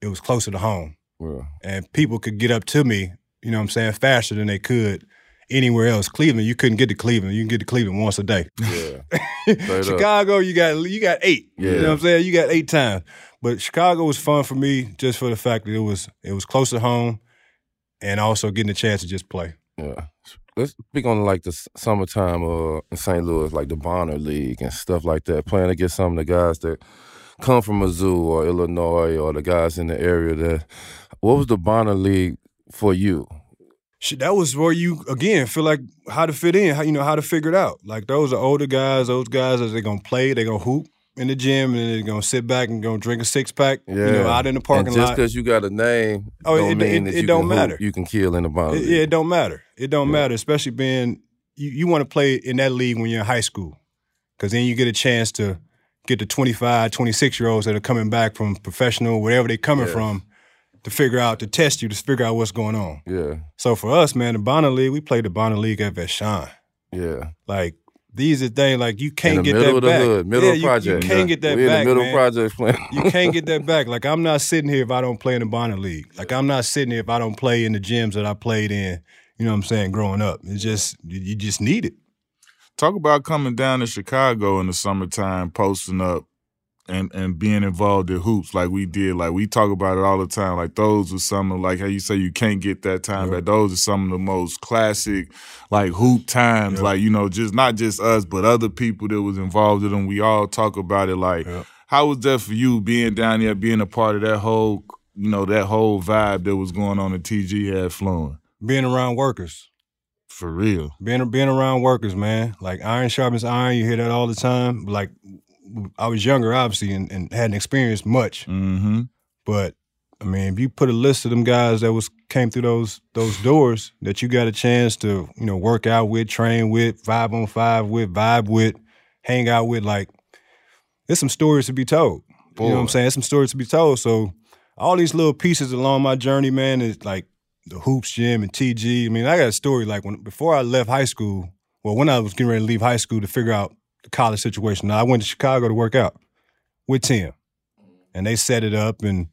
it was closer to home Yeah. and people could get up to me, you know what I'm saying, faster than they could anywhere else. Cleveland, you couldn't get to Cleveland. You can get to Cleveland once a day. Yeah. up. Chicago, you got you got eight. You Yeah. know what I'm saying? You got eight times. But Chicago was fun for me just for the fact that it was it was close to home and also getting a chance to just play. Yeah. Let's speak on like the summertime uh, in St. Louis, like the Bonner League and stuff like that. Playing against some of the guys that come from Mizzou or Illinois or the guys in the area. That what was the Bonner League for you? Shit, that was where you again feel like how to fit in, how you know how to figure it out. Like those are older guys. Those guys are they're gonna play, they're gonna hoop in the gym, and they're gonna sit back and go drink a six pack. You know, out in the parking and just lot. because you got a name, Oh, don't it- mean it- that it you don't can hoop, matter. you can kill in the Bonner It, yeah, it don't matter. It don't Yeah. matter, especially being you, you want to play in that league when you're in high school. Cause then you get a chance to get the 25, 26 year olds that are coming back from professional, wherever they're coming from, to figure out, to test you, to figure out what's going on. Yeah, So for us, man, the Bonner League, we played the Bonner League at Vashon. yeah. Like these are things like you can't the get middle that of the back. hood, middle yeah, of you- project. You, can't yeah. get that we back, in the middle man. projects playing. You can't get that back. Like I'm not sitting here if I don't play in the Bonner League. Like I'm not sitting here if I don't play in the gyms that I played in. You know what I'm saying? Growing up, it's just you you just need it. Talk about coming down to Chicago in the summertime, posting up and and being involved in hoops like we did. Like we talk about it all the time. Like those are some of like how you say you can't get that time Yeah. back. Those are some of the most classic like hoop times. Yeah. Like you know, just not just us, but other people that was involved in them. We all talk about it. Like Yeah. how was that for you being down there, being a part of that whole you know that whole vibe that was going on that TG had flowing Being around workers. for real. being being around workers, man. Like iron sharpens iron. You hear that all the time. Like I was younger, obviously, and, and hadn't experienced much. Mm-hmm. But I mean, if you put a list of them guys that was came through those those doors that you got a chance to, you know, work out with, train with, vibe on five with, vibe with, hang out with, like, there's some stories to be told. You know what I'm saying? There's some stories to be told. So all these little pieces along my journey, man, is like the hoops gym and TG. I mean, I got a story like when before I left high school. Well, when I was getting ready to leave high school to figure out college situation, Now, I went to Chicago to work out with Tim, and they set it up, and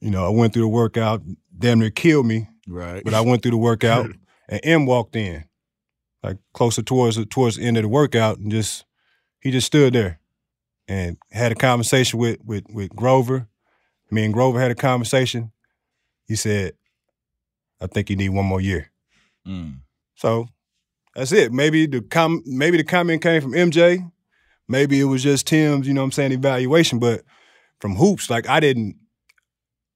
you know, I went through the workout. Damn near killed me, Right. but I went through the workout, and M walked in, like closer towards towards the end of the workout, and just he just stood there, and had a conversation with with with Grover. Me and Grover had a conversation. He said, "I think you need one more year." Mm. So that's it. Maybe the com- maybe the comment came from MJ. Maybe it was just Tim's, you know what I'm saying, evaluation. But from hoops, like I didn't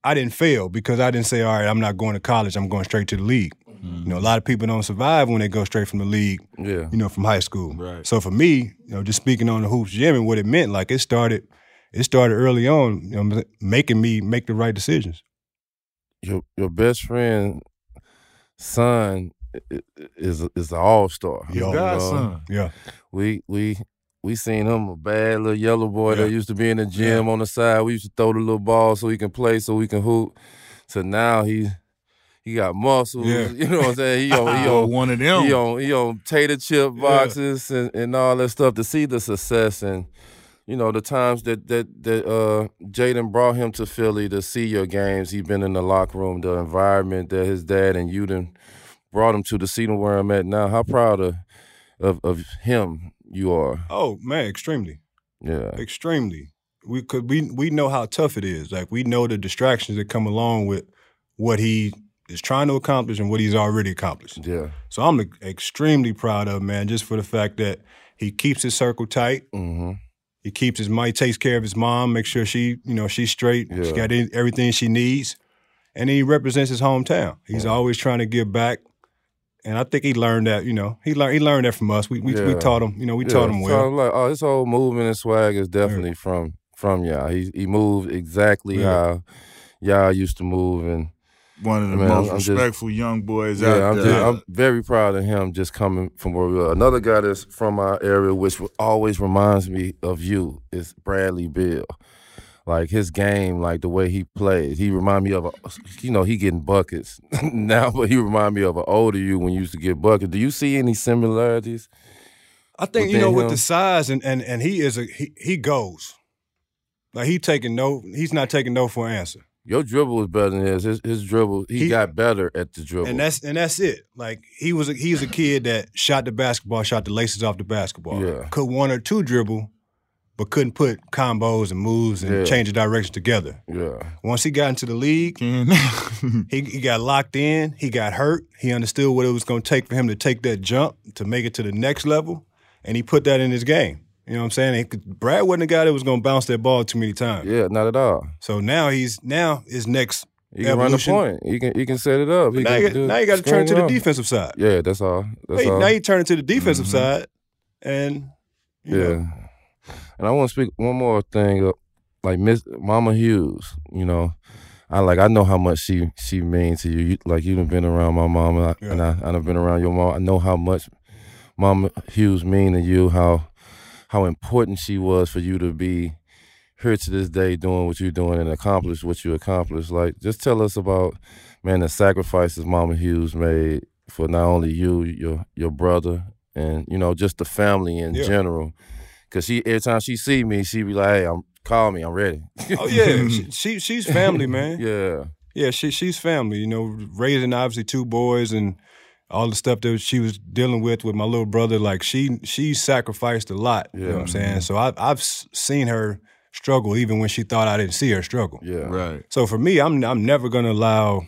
I didn't fail because I didn't say, all right, I'm not going to college, I'm going straight to the league. Mm-hmm. You know, a lot of people don't survive when they go straight from the league, Yeah. you know, from high school. Right. So for me, you know, just speaking on the hoops gym and what it meant, like it started it started early on, you know, making me make the right decisions. Your your best friend son i- i- is is an all star. Your You know? godson. Yeah. We we we seen him a bad little yellow boy that used to be in the gym on the side. We used to throw the little ball so he can play, so we can hoop. So now he he got muscles. Yeah. You know what I'm saying? He on he on one of them. he on he on tater chip boxes and, and all that stuff to see the success and you know the times that that that uh Jaden brought him to Philly to see your games. He been in the locker room, the environment that his dad and you done brought him to the scene where I'm at now. How proud of of, of him you are. Oh man, extremely. Yeah. extremely. We could we we know how tough it is. Like we know the distractions that come along with what he is trying to accomplish and what he's already accomplished. Yeah. So I'm extremely proud of him, man, just for the fact that he keeps his circle tight. Mm-hmm. He keeps his money, takes care of his mom, makes sure she, you know, she's straight. yeah. She got everything she needs, and he represents his hometown. He's always trying to give back, and I think he learned that. You know, he learned he learned that from us. We we, we taught him. You know, we taught him So well. I'm like, oh, this whole movement and swag is definitely from from y'all. He he moved exactly Yeah. how y'all used to move, and One of the Man, most I'm just- respectful young boys yeah, out I'm, there. just, I'm very proud of him just coming from where we are. Another guy that's from our area, which always reminds me of you, is Bradley Beal. Like his game, like the way he plays, he remind me of a, you know, he getting buckets now, but he remind me of an older you when you used to get buckets. Do you see any similarities? I think you know with the size and and and he is a he he goes. Like he taking no, he's not taking no for an answer, Your dribble was better than his. His, his dribble, he, He- got better at the dribble. and that's and that's it. Like he was a, he was a kid that shot the basketball, shot the laces off the basketball. Yeah. could one or two dribble, but couldn't put combos and moves and Yeah. change the direction together. yeah, Once he got into the league, he he got locked in. He got hurt. He understood what it was going to take for him to take that jump to make it to the next level, and he put that in his game. You know what I'm saying? He Brad wasn't a guy that was going to bounce that ball too many times. yeah, not at all. So now he's now his next. He can run the Evolution. point. He can he can set it up. He Now can you, do now you got to turn screen to the defensive side. Yeah, that's all. That's Hey, all. now you turn it to the defensive Mhm. side, and you yeah. know, And I want to speak one more thing. uh, Like Miss Mama Hughes, you know, I like I know how much she she means to you. you like you've been around my mama, Yeah. and I I've been around your mom. I know how much Mama Hughes mean to you. How how important she was for you to be here to this day doing what you're doing and accomplish what you accomplished. Like, just tell us about man the sacrifices Mama Hughes made for not only you, your your brother, and you know just the family in Yeah. general. Cause she every time she see me, she be like, "Hey, I'm call me, I'm ready." oh yeah, she, she she's family, man. yeah, Yeah, she she's family. You know, raising obviously two boys and all the stuff that she was dealing with with my little brother, like she she sacrificed a lot. You know what I'm saying? So I, I've seen her struggle even when she thought I didn't see her struggle. Yeah. Right. So for me, I'm I'm never gonna allow,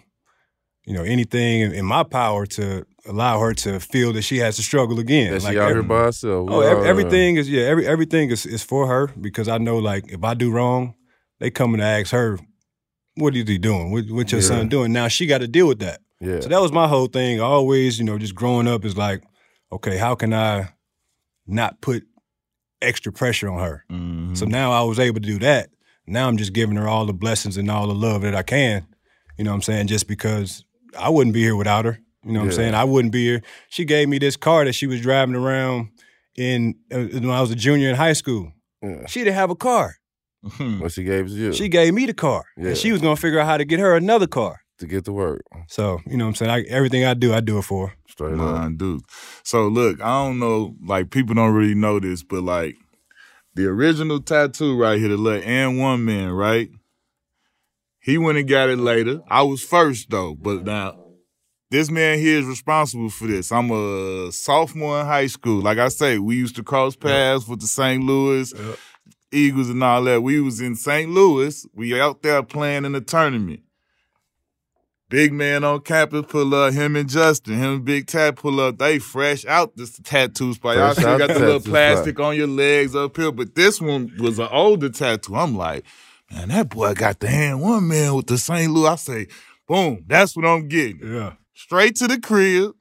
you know, anything in, in my power to allow her to feel that she has to struggle again. That she Like, out every- here by herself. Oh, We ev- all- everything is yeah. Every everything is is for her because I know like if I do wrong, they coming to ask her, "What is he doing? What, what your Yeah. son doing?" Now she got to deal with that. Yeah. So that was my whole thing. I always, you know, just growing up is like, okay, how can I not put extra pressure on her? Mhm. So now I was able to do that. Now I'm just giving her all the blessings and all the love that I can. You know what I'm saying? Just because I wouldn't be here without her. You know what Yeah. I'm saying? I wouldn't be here. She gave me this car that she was driving around in uh, when I was a junior in high school. Yeah. She didn't have a car. What she gave to you She gave me the car. Yeah. And she was gonna figure out how to get her another car. to get to work. So, you know what I'm saying? I, everything I do, I do it for her. Straight up. Mine do. So look, I don't know, like people don't really know this, but like the original tattoo right here, the little and one man, right? He went and got it later. I was first though, but now this man here is responsible for this. I'm a sophomore in high school. Like I say, we used to cross paths with the St. Louis Eagles and all that. We was in St. Louis. We out there playing in a tournament. Big man on campus pull up, him and Justin, him and Big Tat pull up. They fresh out this tattoo spot. Y'all still got the the little plastic on your legs up here, but this one was an older tattoo. I'm like, man, that boy got the hand one man with the St. Louis. I say, boom, that's what I'm getting. Yeah. Straight to the crib,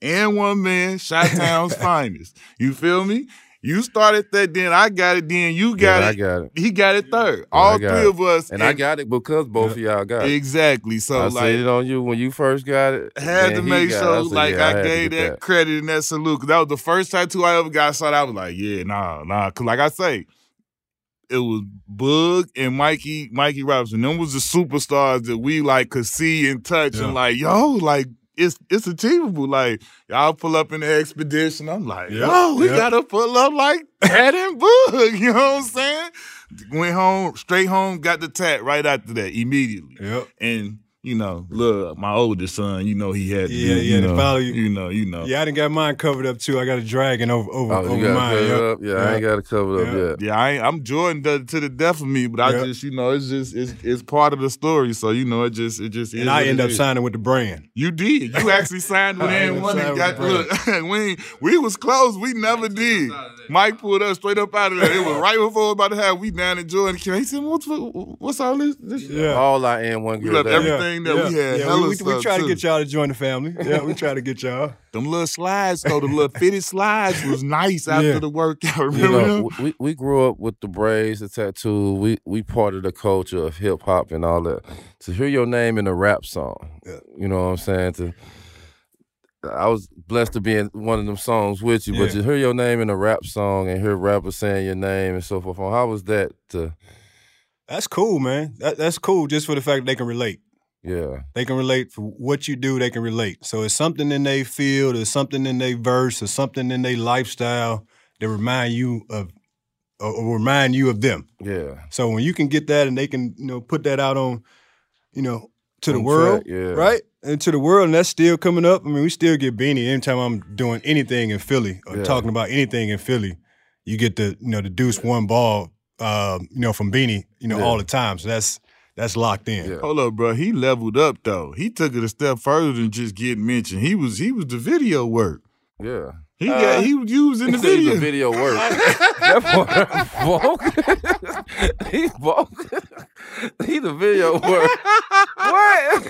and one man, Shot Town's finest. You feel me? You started that, then I got it, then you got Yeah, it. I got it. He got it third. I All three it. of us. And I got it because both of y'all got it. Exactly. So I like said it on you when you first got it. had to make it. sure like yeah, I, to gave get that, credit and that salute. Cause that was the first tattoo I ever got. So I was like, yeah, nah, nah. Cause like I say, it was Bug and Mikey, Mikey Robinson. Them was the superstars that we like could see and touch Yeah. and like, yo, like it's it's achievable. Like y'all pull up in the expedition. I'm like, Yeah, yo, we yeah. gotta pull up like that and Bug. You know what I'm saying? Went home, straight home, got the tat right after that, immediately. Yep. And you know, look, my oldest son, you know, he had to Yeah, do, yeah, you know, follow you. you know, you know. Yeah, I didn't got mine covered up too. I got a dragon over over, Oh, you over mine. yep. it up? Yeah, I ain't got to cover it up yet. Yeah, I ain't, I'm Jordan to, to the death of me, but I Yeah. just, you know, it's just it's it's part of the story. So you know, it just it just is And I end up is. signing with the brand. You did. You actually signed with I N ended up one and got look. we we was close. We never did. Mike pulled us straight up out of there. It was right before about to have we down in Jordan. Can he said, what's what's all this? this shit?" Yeah. All I am one We girl. left that- every- Everything that we had, Yeah, we, we, we stuff, try to get y'all to join the family. Yeah, we try to get y'all. Them little slides though, the little fitted slides was nice after Yeah. the workout. you know, we, we grew up with the braids, the tattoo. We we part of the culture of hip hop and all that. To hear your name in a rap song, Yeah. you know what I'm saying? To I was blessed to be in one of them songs with you, but Yeah. to hear your name in a rap song and hear rappers saying your name and so forth, how was that? To That's cool, man. That, that's cool just for the fact that they can relate. Yeah, They can relate for what you do. They can relate. So it's something in their field, or something in their verse, or something in their lifestyle that remind you of, or, remind you of them. yeah, So when you can get that, and they can, you know, put that out on, you know, to the On world, track, yeah. right, and to the world, and that's still coming up. I mean, we still get Beanie anytime I'm doing anything in Philly or Yeah. talking about anything in Philly. You get the, you know, the deuce one ball, um, you know, from Beanie, you know, Yeah. all the time. So that's that's locked in. Yeah. Hold up, bro. He leveled up though. He took it a step further than just getting mentioned. He was he was the video work. yeah. He Uh, got he was used in the video. the video work. that boy bulk. he bulk. he the video work. what?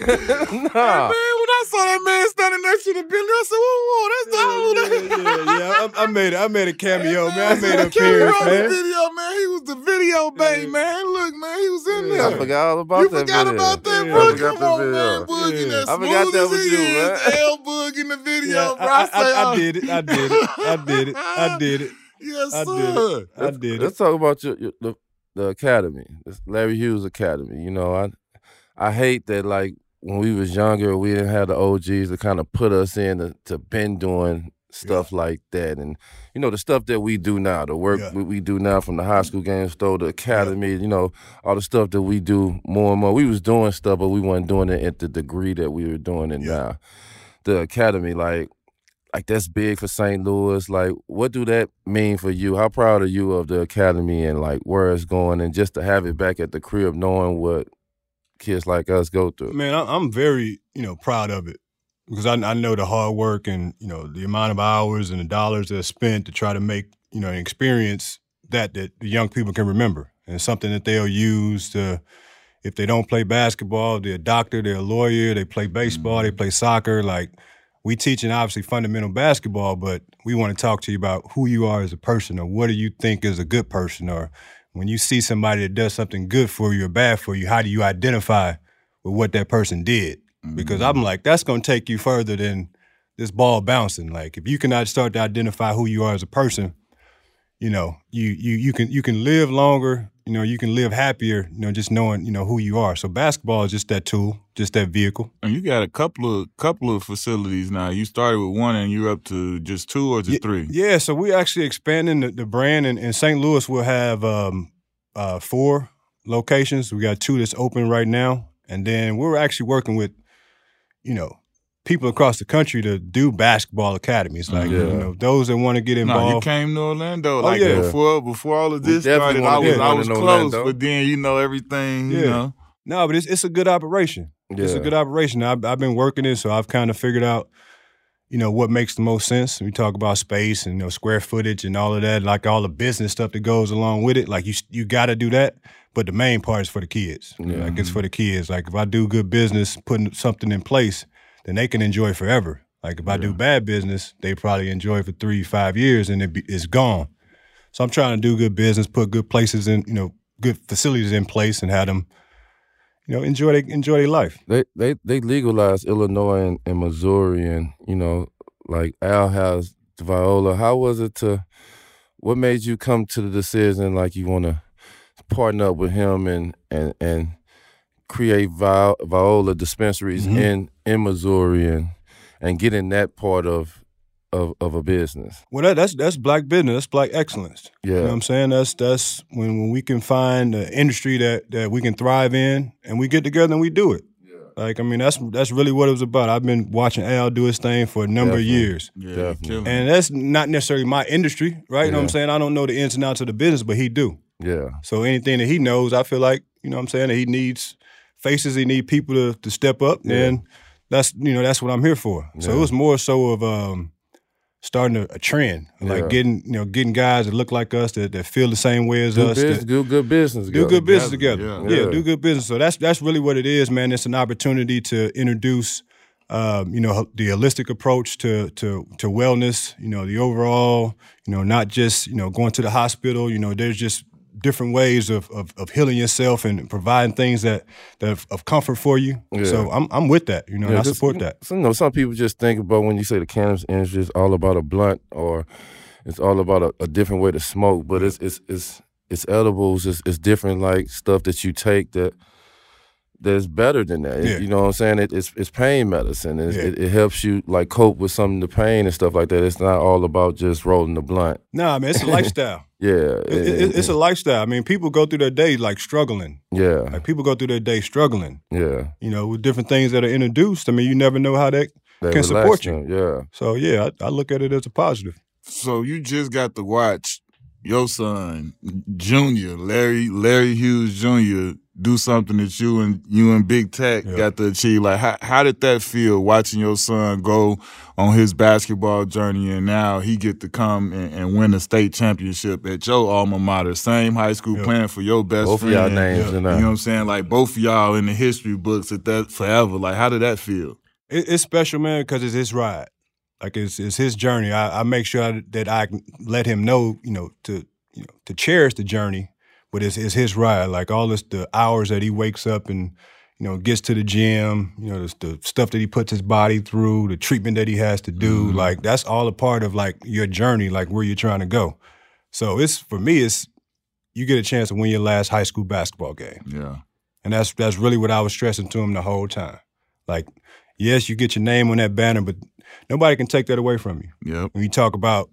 nah. Man, when I saw that man standing next to the building, I said, "Whoa, whoa, that's the whole yeah, yeah, yeah. I, I made it. I made a cameo, man. I made an Camera appearance, the man. video, man. He was the video babe, man. Look, man, he was in there. I forgot all about You that forgot video. about that, Yeah. bro. I Come that on, video. man. Boog in Yeah. that I forgot that was you, is. man. L Boog in the video, Yeah, bro. I, I, say, I, I did it. I did it. I did it. I did it. Yes, sir. I did it. I did it. Let's talk about your, your the, the academy, this Larry Hughes Academy. You know, I I hate that like when we was younger, we didn't have the OGs to kind of put us in to, to been doing stuff like that, and you know the stuff that we do now, the work Yeah. we, we do now from the high school games, though the academy, you know, all the stuff that we do more and more. We was doing stuff, but we weren't doing it at the degree that we were doing it Yeah. now. the academy, like like that's big for St. Louis. Like, what do that mean for you? How proud are you of the academy and like where it's going, and just to have it back at the crib, knowing what kids like us go through? Man, I'm very you know proud of it because I, I know the hard work and you know the amount of hours and the dollars that are spent to try to make you know an experience that that the young people can remember and something that they'll use to if they don't play basketball, they're a doctor, they're a lawyer, they play baseball, they mm. play soccer. Like we teaching obviously fundamental basketball, but we want to talk to you about who you are as a person or what do you think is a good person or when you see somebody that does something good for you or bad for you, how do you identify with what that person did? Because I'm mm-hmm. like, that's gonna take you further than this ball bouncing. Like if you cannot start to identify who you are as a person, you know, you you you can you can live longer, you know, you can live happier, you know, just knowing, you know, who you are. So basketball is just that tool, just that vehicle. And you got a couple of couple of facilities now. You started with one and you're up to just two or just Ye- three. Yeah, so we're actually expanding the, the brand and in St. Louis we'll have um, uh, four locations. We got two that's open right now. And then we're actually working with, you know, people across the country to do basketball academies. Like, Yeah. you know, those that want to get involved. No, you came to Orlando. Oh, Like yeah. before before all of this started, I was get I was close, but then you know everything, you Yeah. know. No, but it's it's a good operation. It's a good operation. I've, I've been working it, so I've kind of figured out, you know, what makes the most sense. We talk about space and you know square footage and all of that, like all the business stuff that goes along with it. Like you you got to do that, but the main part is for the kids. Yeah. Like it's mm-hmm. for the kids. Like if I do good business, putting something in place, then they can enjoy forever. Like if I do bad business, they probably enjoy for three, five years, and it be, it's gone. So I'm trying to do good business, put good places in, you know, good facilities in place, and have them, you know, enjoy they enjoy their life. they they they legalized Illinois and, and Missouri, and you know, like Al has Viola. How was it to? What made you come to the decision like you want to partner up with him and and and create Vi- Viola dispensaries Mhm. in in Missouri and and get in that part of of of a business? Well, that, that's that's black business. That's black excellence. Yeah, You know what I'm saying? That's that's when, when we can find an industry that that we can thrive in, and we get together and we do it. Yeah. Like I mean, that's that's really what it was about. I've been watching Al do his thing for a number Definitely. of years, Yeah, Definitely. and that's not necessarily my industry, right? You know what I'm saying? I don't know the ins and outs of the business, but he do. yeah, So anything that he knows, I feel like you know what I'm saying that he needs faces. He need people to to step up, Yeah. and that's you know that's what I'm here for. So it was more so of um, starting a, a trend, like Yeah. getting you know getting guys that look like us that, that feel the same way as do us. business, that- do good business, do good business together, together. yeah. Yeah. Yeah. do good business. So that's that's really what it is, man. It's an opportunity to introduce, um, you know, the holistic approach to to to wellness. You know, the overall, you know, not just you know going to the hospital. You know, there's just different ways of of, of healing yourself and providing things that that of, of comfort for you. Yeah. So I'm I'm with that. You know, and I support that. Some, you know, some people just think about when you say the cannabis industry is all about a blunt or it's all about a, a different way to smoke, but it's it's it's it's edibles. It's, it's different like stuff that you take that that's better than that. Yeah. You know what I'm saying? It, it's it's pain medicine. It's, Yeah. it, it helps you like cope with some of the pain and stuff like that. It's not all about just rolling the blunt. Nah, man, it's a lifestyle. Yeah, It- it- it's a lifestyle. I mean, people go through their day like struggling. yeah, Like people go through their day struggling. yeah. You know, with different things that are introduced. I mean, you never know how that That Can support relax them, Yeah, So yeah, I, I look at it as a positive. So you just got to watch your son, Junior, Larry Larry Hughes Jr. do something that you and you and Big Tech Yeah. got to achieve. Like how how did that feel watching your son go on his basketball journey and now he get to come and, and win a state championship at your alma mater, same high school Yeah. playing for your best both of friend. y'all names yeah. in You know what I'm saying? Like both of y'all in the history books at that forever. Like how did that feel? It, it's special, man, because it's his ride. Like it's it's his journey. I, I make sure that I let him know, you know, to you know to cherish the journey, but it's it's his ride. Like all this the hours that he wakes up and you know gets to the gym, you know, the, the stuff that he puts his body through, the treatment that he has to do. Mm-hmm. Like that's all a part of like your journey, like where you're trying to go. So it's for me, it's you get a chance to win your last high school basketball game. Yeah. And that's that's really what I was stressing to him the whole time. Like, yes, you get your name on that banner, but nobody can take that away from you. Yep. When you talk about,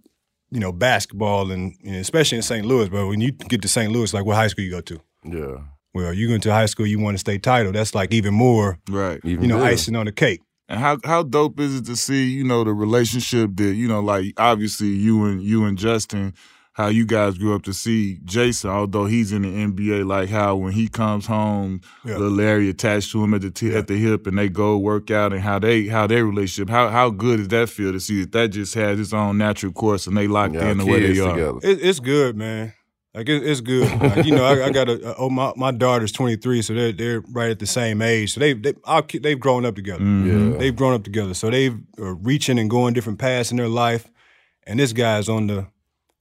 you know, basketball and you know, especially in St. Louis, but when you get to St. Louis, like what high school you go to? Yeah, Well, you go to high school, you want a state title. That's like even more, Right. even you know, better. icing on the cake. And how how dope is it to see, you know, the relationship that, you know, like obviously you and you and Justin, how you guys grew up to see Jayson, although he's in the NBA, like how when he comes home, Yeah. little Larry attached to him at the t- Yeah. at the hip and they go work out and how they how their relationship, how how good does that feel to see that that just has its own natural course and they locked Y'all in the way they are. It, it's good, man. Like it, it's good. Like, you know, I, I got a, a oh my my daughter's 23, so they're they're right at the same age. So they they our, ki- they've grown up together. Mhm. Yeah. They've grown up together. So they've are reaching and going different paths in their life. And this guy's on the,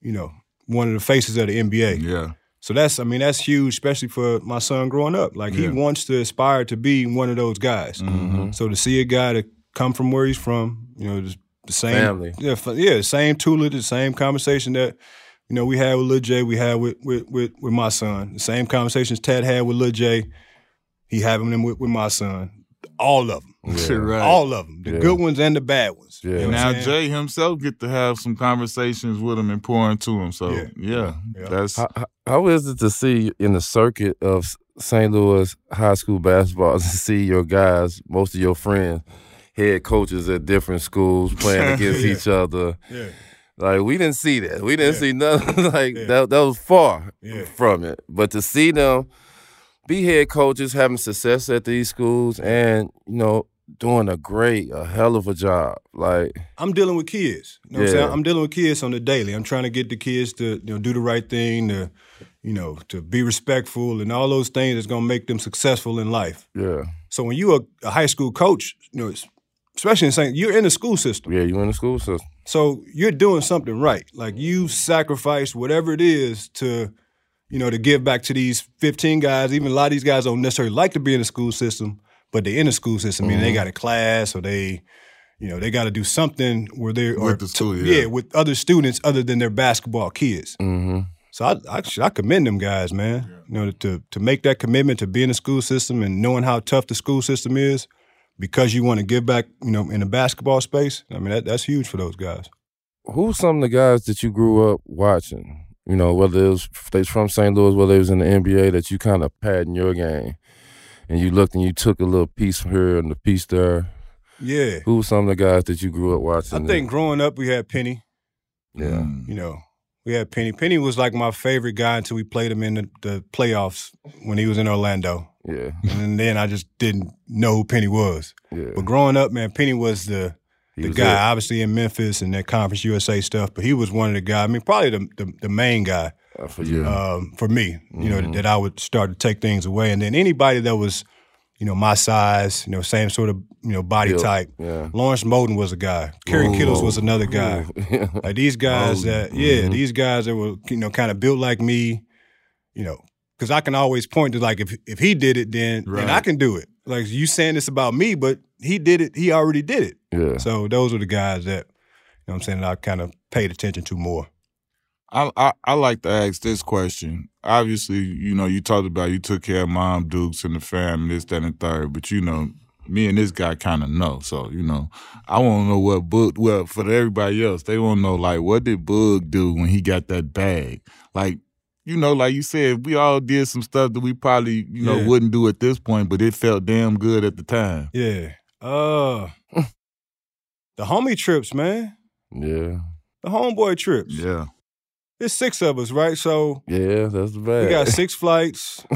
you know, one of the faces of the NBA. Yeah. So that's I mean that's huge, especially for my son growing up. Like he wants to aspire to be one of those guys. Mhm. So to see a guy that come from where he's from, you know, the, the same Family. yeah, yeah, the same tutelage, the same conversation that you know we had with Lil J, we had with with with, with my son. The same conversations Ted had with Lil J, he having them with, with my son. All of them, Yeah. right. all of them, the Yeah. good ones and the bad ones. Yeah. You know now Jay himself get to have some conversations with him and pour into him. So yeah, Yeah. Yeah. that's How, how- how is it to see in the circuit of St. Louis high school basketball to see your guys, most of your friends, head coaches at different schools playing against Yeah. each other? yeah, Like we didn't see that. We didn't Yeah. see nothing like Yeah. that. That was far Yeah. from it. But to see them be head coaches, having success at these schools, and you know doing a great, a hell of a job. Like I'm dealing with kids. You know what I'm Yeah. saying? I'm dealing with kids on the daily. I'm trying to get the kids to you know do the right thing, to you know to be respectful, and all those things that's gonna make them successful in life. yeah, So when you're a, a high school coach, you know, especially in St. you're in the school system. yeah, you in the school system. So you're doing something right. Like you sacrifice whatever it is to, you know, to give back to these 15 guys. Even a lot of these guys don't necessarily like to be in the school system, but they're in the school system. Meaning they got a class or they, you know, they got to do something where they're With the to- school, yeah. with other students other than their basketball kids. Mm-hmm. So I, I, I commend them guys, man. You know, to to make that commitment to be in the school system and knowing how tough the school system is, because you want to give back, you know, in the basketball space. I mean, that, that's huge for those guys. Who's some of the guys that you grew up watching? You know, whether it was they was from St. Louis, whether it was in the NBA, that you kind of pad in your game, and you looked and you took a little piece from here and a piece there. Yeah. Who were some of the guys that you grew up watching? I think growing up we had Penny. yeah, Mm. You know, we had Penny. Penny was like my favorite guy until we played him in the, the playoffs when he was in Orlando, yeah, and then I just didn't know who Penny was. yeah. But growing up, man, Penny was the He the was guy. it. Obviously in Memphis and that Conference USA stuff, but he was one of the guys. I mean, probably the the, the main guy Uh, for you. um, for me. You know Mhm. that I would start to take things away, and then anybody that was, you know, my size, you know, same sort of you know body Built. type. yeah. Lawrence Moten was a guy. Kerry Ooh. Kittles was another guy. Like these guys Oh, that, yeah, mhm. these guys that were, you know, kind of built like me, you know, because I can always point to like if if he did it, then then I can do it. Like you saying this about me, but he did it. He already did it. yeah. So those are the guys that, you know, what I'm saying that I kind of paid attention to more. I, I I like to ask this question. Obviously, you know, you talked about you took care of mom, Dukes, and the family, this, that, and third. But you know, me and this guy kind of know. So you know, I want to know what Boog. Well, for everybody else, they want to know like what did Boog do when he got that bag? Like, you know, like you said, we all did some stuff that we probably you know Yeah. wouldn't do at this point, but it felt damn good at the time. Yeah. Uh, the homie trips, man. yeah, The homeboy trips. Yeah. There's six of us, right? So yeah. That's the bad. we got six flights.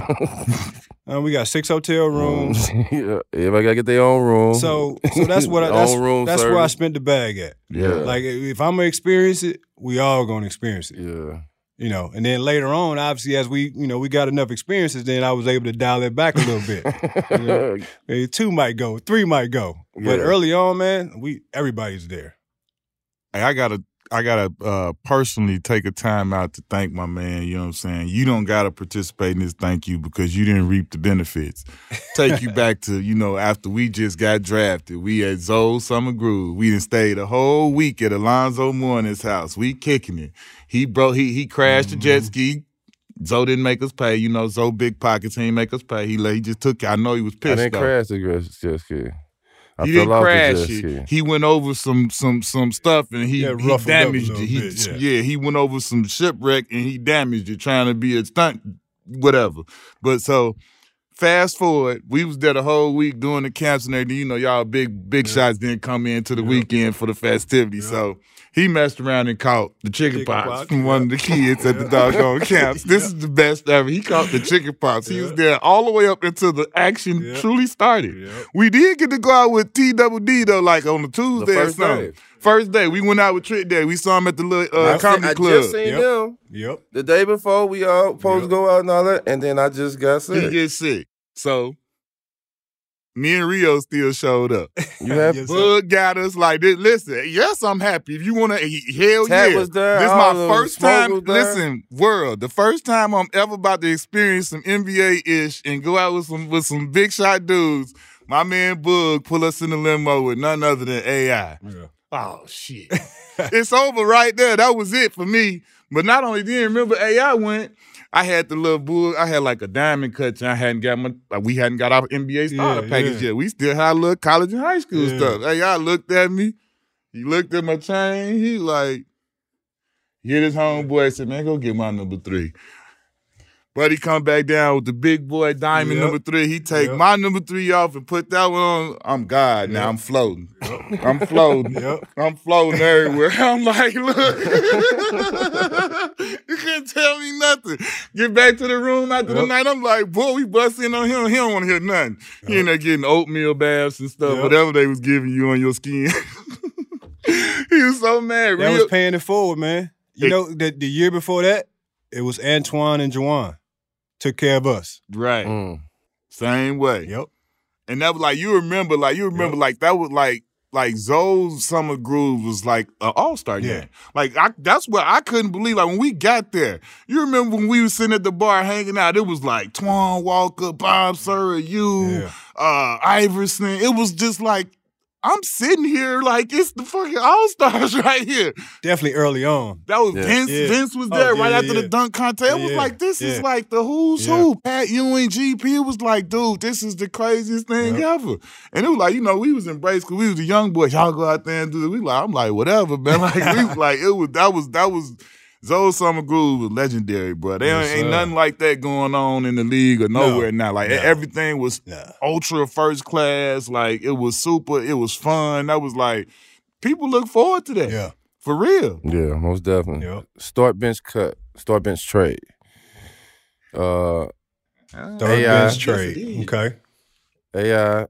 Uh, we got six hotel rooms. yeah, everybody gotta get their own room. So, so that's what I, that's, room that's where I spent the bag at. Yeah. Like if I'm gonna experience it, we all gonna experience it. yeah, You know, and then later on, obviously, as we you know we got enough experiences, then I was able to dial it back a little bit. Yeah. Maybe two might go, three might go, but Yeah. early on, man, we everybody's there. Hey, I gotta I gotta uh, personally take a time out to thank my man. You know what I'm saying? You don't gotta participate in this thank you because you didn't reap the benefits. Take you back to you know after we just got drafted, we at Zoe Summer Groove. We done stayed a whole week at Alonzo Mourning's house. We kicking it. He broke. He he crashed the jet ski. Zoe didn't make us pay. You know, Zoe big pockets. He ain't make us pay. He he just took. I know he was pissed. I didn't though. crash the jet ski. I he fell didn't off crash the jet it. ski. He went over some some some stuff and he, Yeah, he ruffled up a damaged it. He, bit, yeah. yeah. he went over some shipwreck and he damaged it trying to be a stunt, whatever. But so Fast forward, we was there the whole week doing the camps and everything. You know, y'all big big shots didn't come in to the weekend for the festivity. So he messed around and caught the chicken, Chicken pox, pox, from yeah. one of the kids at the doggone camps. This is the best ever. He caught the chicken pox. He was there all the way up until the action Yeah. truly started. Yep. We did get to go out with T Double D though, like on a Tuesday or first something. day. First day, we went out with Trick Day. We saw him at the little uh, I, seen- comedy I club. just seen Yep. them Yep. the day before we all supposed to go out and all that, and then I just got sick. he sick. gets sick. So me and Rio still showed up. You have Yes, sir. Bug got us like this. Listen, yes, I'm happy. If you want to, hell Tat yeah. was there, This is my first time. Listen, world, the first time I'm ever about to experience some NBA ish and go out with some with some big shot dudes. My man Bug pull us in the limo with none other than AI. Yeah. Oh shit. it's over right there. That was it for me. But not only did remember AI went, I had the little bull. I had like a diamond cut. And I hadn't got my. Like we hadn't got our NBA starter Yeah, package yeah. yet. We still had a little college and high school Yeah. stuff. AI looked at me. He looked at my chain. He like, hit his homeboy. Said, "Man, go get my number three. Buddy come back down with the big boy diamond Yep. number three. He take Yep. my number three off and put that one on. I'm God now. Yep. I'm floating. I'm floating. Yep. I'm floating everywhere. I'm like, look, you can't tell me nothing. Get back to the room after the night. I'm like, boy, we bust in on him. He don't want to hear nothing. He in there getting oatmeal baths and stuff, Yep. whatever they was giving you on your skin. he was so mad. That Real- was paying it forward, man. You It- know, the, the year before that, it was Antoine and Jawan took care of us. right. Mm. Same way. Yep. And that was like you remember, like you remember, like that was like like Zoe's Summer Groove was like an All Star Yeah. game. Like I, that's what I couldn't believe. Like when we got there, you remember when we were sitting at the bar hanging out? It was like Twan Walker, Bob Sura, you, Yeah. uh, Iverson. It was just like I'm sitting here like it's the fucking All Stars right here. Definitely early on. That was Yeah. Vince. Yeah. Vince was Oh, there yeah, right yeah, after the dunk contest. It was Yeah, like this is like the who's Yeah. who. Pat Ewing, GP. Was like, dude, this is the craziest thing Yep. ever. And it was like, you know, we was embraced because we was the young boys. Y'all go out there and do it. We like, I'm like, whatever, man. Like we like, it was that was that was. Zoe Summer Groove was legendary, bro. There Yes, ain't sir. nothing like that going on in the league or nowhere now. Like No. everything was Nah. ultra first class. Like it was super. It was fun. That was like people look forward to that. Yeah. For real. Yeah, most definitely. Yep. Start bench cut, start bench trade. Uh, Third AI. bench trade. it is. okay. AI,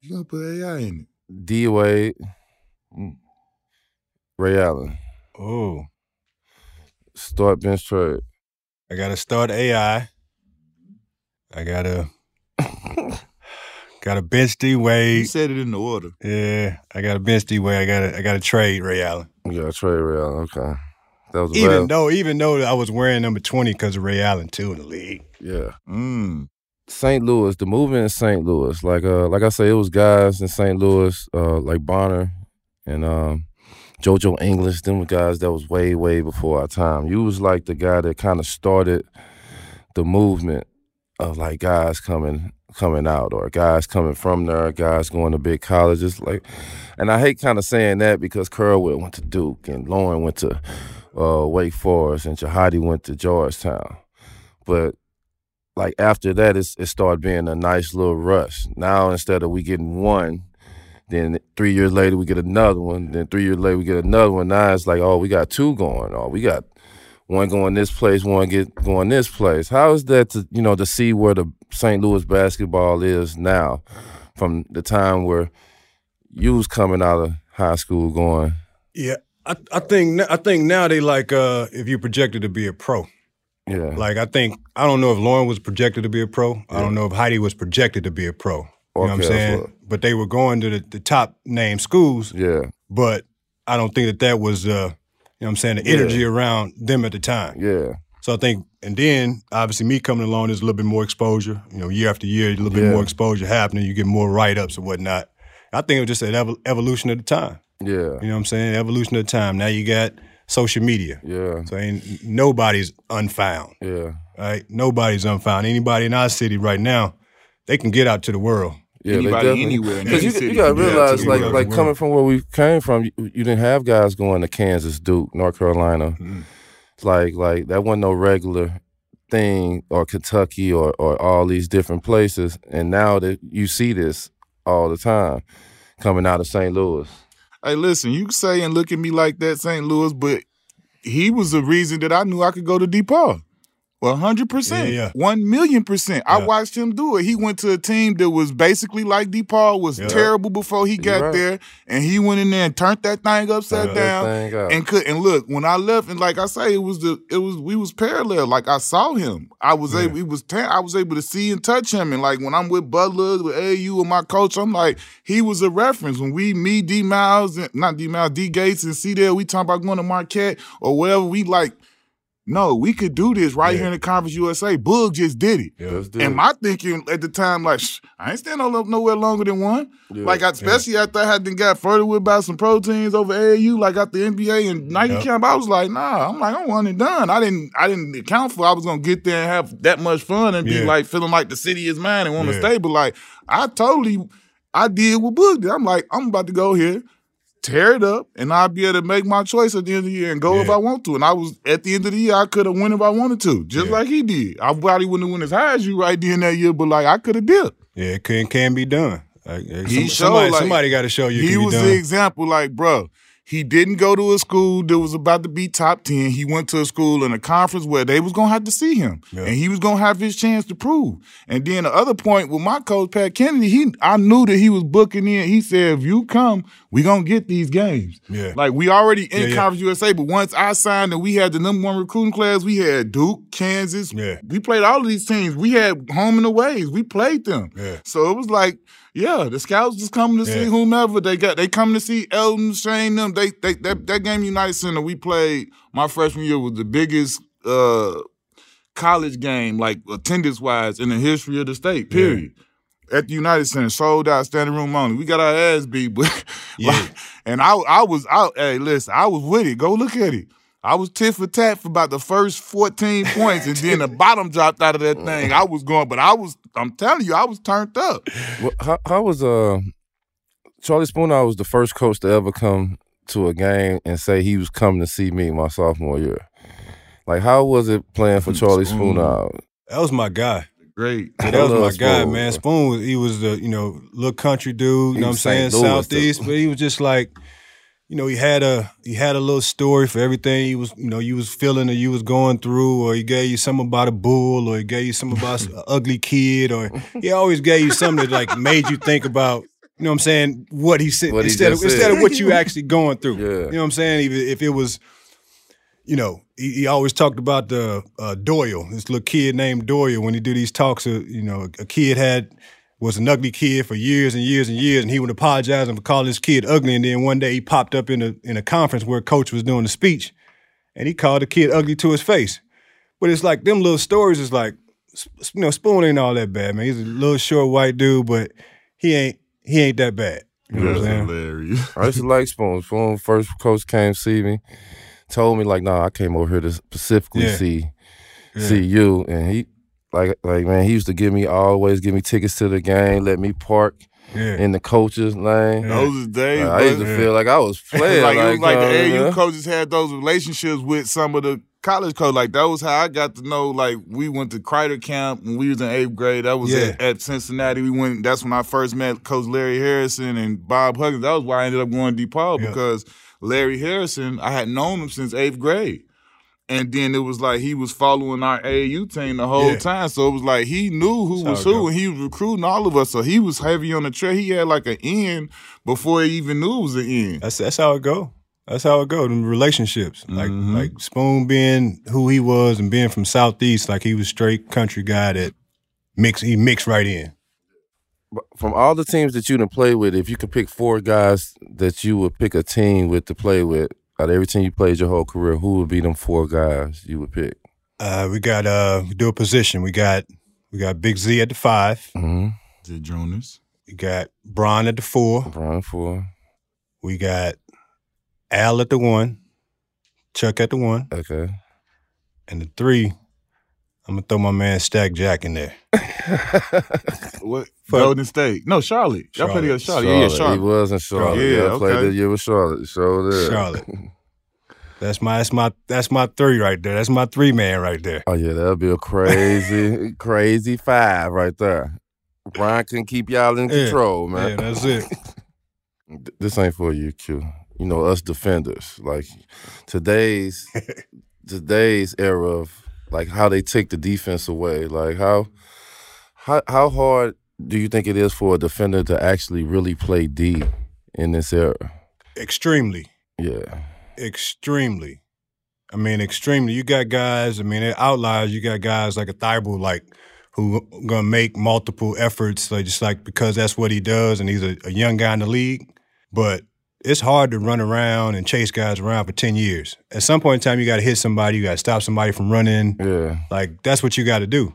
You gonna put AI in it. D Wade, Mm. Ray Allen. Oh. Start bench trade. I gotta start AI. I gotta gotta bench D Wade. You Wade. said it in the order. Yeah, I gotta bench D Wade. I gotta I gotta trade Ray Allen. You got trade Ray Allen. Okay, that was Even bad- though even though I was wearing number twenty because of Ray Allen too in the league. Yeah. Mm. St. Louis, the movement in St. Louis, like uh, like I say, it was guys in St. Louis, uh, like Bonner and um, JoJo English. Them guys that was way, way before our time. You was like the guy that kind of started the movement of like guys coming coming out or guys coming from there, guys going to big colleges. Like, and I hate kind of saying that because Kerwin went to Duke and Loren went to uh, Wake Forest and Jahidi went to Georgetown, but like after that, it started being a nice little rush. Now instead of we getting one, then three years later we get another one. Then three years later we get another one. Now it's like, oh, we got two going. Oh, we got one going this place, one get going this place. How is that to you know to see where the St. Louis basketball is now, from the time where you was coming out of high school going? Yeah, I I think I think now they like uh if you projected to be a pro. Yeah, Like I think I don't know if Loren was projected to be a pro. I don't know if Heidi was projected to be a pro. You know what I'm saying? that's But they were going to the, the top name schools. yeah, But I don't think that that was uh you know what I'm saying the Yeah. energy around them at the time. yeah, So I think, and then obviously me coming along, there's a little bit more exposure. You know, year after year, a little bit more exposure happening. You get more write ups and whatnot. I think it was just an evo- evolution of the time. yeah, You know what I'm saying? Evolution of the time. Now you got social media. yeah, So ain't nobody's unfound. yeah. Right? Nobody's unfound. Anybody in our city right now, they can get out to the world. Yeah, they Anybody definitely- anywhere Because you, you gotta can get out to realize, the like, world. like coming from where we came from, you, you didn't have guys going to Kansas, Duke, North Carolina. It's like, like that wasn't no regular thing or Kentucky or or all these different places, and now that you see this all the time coming out of St. Louis. Hey, listen, you say and look at me like that, St. Louis, but he was the reason that I knew I could go to DePaul. Well, hundred percent, Yeah, yeah. one million percent. I watched him do it. He went to a team that was basically like DePaul, was Yeah. terrible before he got right. there, and he went in there and turned that thing upside Yeah. down. Thing out. And could and look when I left and like I say it was the it was we was parallel like I saw him I was Yeah. able he was ta- I was able to see and touch him and like when I'm with Butler with AU with my coach I'm like he was a reference when we me D Miles and not D Miles D Gates and C there we talking about going to Marquette or wherever we like no we could do this right Yeah. here in the Conference USA Boog just did it Yeah. Let's do and it. my thinking at the time like "Shh, I ain't standing no, nowhere longer than one Yeah. like, I, especially after I had then got further with about some proteins over AAU, like at the NBA and Nike Yep. camp, I was like, nah, I'm like, I'm one and done. I didn't, I didn't account for I was gonna get there and have that much fun and be like feeling like the city is mine and want to Yeah. stay. But like, I totally, I did what Boog did. I'm like, I'm about to go here. Tear it up, and I'll be able to make my choice at the end of the year and go if I want to. And I was at the end of the year, I could have won if I wanted to, just Yeah. like he did. I probably wouldn't have went as high as you right then that year, but like I could have dipped. Yeah, it can can be done. Like, He some- showed, somebody like, somebody got to show you. he was the example, like, bro, he didn't go to a school that was about to be top 10. He went to a school in a conference where they was gonna have to see him. Yeah. And he was gonna have his chance to prove. And then the other point with my coach, Pat Kennedy, he I knew that he was booking in. He said, if you come, we gonna get these games. Yeah. Like we already in Yeah, yeah. Conference USA, but once I signed and we had the number one recruiting class, we had Duke, Kansas. Yeah. We played all of these teams. We had home and aways. We played them. Yeah. So it was like, yeah, the scouts just coming to see whomever they got. They coming to see Elton, Shane, them. They, they that, that game United Center we played my freshman year was the biggest uh, college game, like attendance wise, in the history of the state. Period. At the United Center, sold out, standing room only. We got our ass beat, but Yeah. like, and I I was out. Hey, listen, I was with it. Go look at it. I was tit for tat for about the first 14 points, and then the bottom dropped out of that thing. I was going, but I was, I'm telling you, I was turned up. Well, how, how was uh Charlie Spooner was the first coach to ever come to a game and say he was coming to see me my sophomore year. Like, how was it playing for Charlie mm. Spoon. Spooner? That was my guy. Great. Yeah, that was love my guy, man. bro. Spoon was he was the you know little country dude. You know what I'm was saying? St. Louis, though. Southeast, but he was just like, you know, he had a he had a little story for everything. He was you know you was feeling or you was going through, or he gave you something about a bull, or he gave you something about an ugly kid, or he always gave you something that like made you think about. You know what I'm saying? What he said What he instead of just instead of what you actually going through. Yeah. You know what I'm saying? Even if it was you know, he, he always talked about the uh, Doyle, this little kid named Doyle. When he do these talks, uh, you know, a kid had was an ugly kid for years and years and years, and he would apologize for calling this kid ugly. And then one day he popped up in a in a conference where a coach was doing a speech, and he called the kid ugly to his face. But it's like them little stories is like, you know, Spoon ain't all that bad, man. He's a little short white dude, but he ain't he ain't that bad. You know what I'm saying? hilarious. I used to like Spoon. Spoon first coach came see me, told me like, "Nah, I came over here to specifically Yeah. see Yeah. see you." And he like like man, he used to give me always give me tickets to the game, let me park Yeah. in the coaches lane. Those is days. I used to bro. feel like I was playing. like, it was like uh, the AU yeah. coaches had those relationships with some of the college coach. Like that was how I got to know. Like we went to Kreider camp when we was in eighth grade. That was Yeah. at, at Cincinnati. We went. That's when I first met Coach Larry Harrison and Bob Huggins. That was why I ended up going to DePaul Yeah. because Larry Harrison, I had known him since eighth grade. And then it was like he was following our AAU team the whole Yeah. time. So it was like he knew who That's was who, and he was recruiting all of us. So he was heavy on the trail. He had like an end before he even knew it was an end. That's that's how it go. That's how it go. in relationships, like Mhm. like Spoon being who he was and being from Southeast, like he was straight country guy that mix he mixed right in. From all the teams that you done play with, if you could pick four guys that you would pick a team with to play with, out of every team you played your whole career, who would be them four guys you would pick? Uh, we got uh, we do a position. We got we got Big Z at the five. Mm-hmm. The Jonas. We got Bron at the four. Bron four. We got Al at the one. Chuck at the one, Okay. and the three. I'm gonna throw my man Stack Jack in there. What? Fuck. Golden State. No, Charlotte. Y'all played against Charlotte. Yeah, yeah, He Charlotte. was in Charlotte. Yeah, I played okay. the year with Charlotte. Sure did. Charlotte. That's my that's my that's my three right there. That's my three man right there. Oh yeah, that'll be a crazy, crazy five right there. Brian can keep y'all in Yeah. control, man. Yeah, that's it. Th- this ain't for you, Q. You know us defenders. Like today's today's era of like how they take the defense away. Like how how how hard do you think it is for a defender to actually really play D in this era? Extremely. Yeah. extremely. I mean, extremely. You got guys. I mean, they're outliers. You got guys like a Thybulle, like who gonna make multiple efforts, like just like because that's what he does, and he's a, a young guy in the league. But it's hard to run around and chase guys around for ten years. At some point in time, you got to hit somebody. You got to stop somebody from running. Yeah. Like that's what you got to do.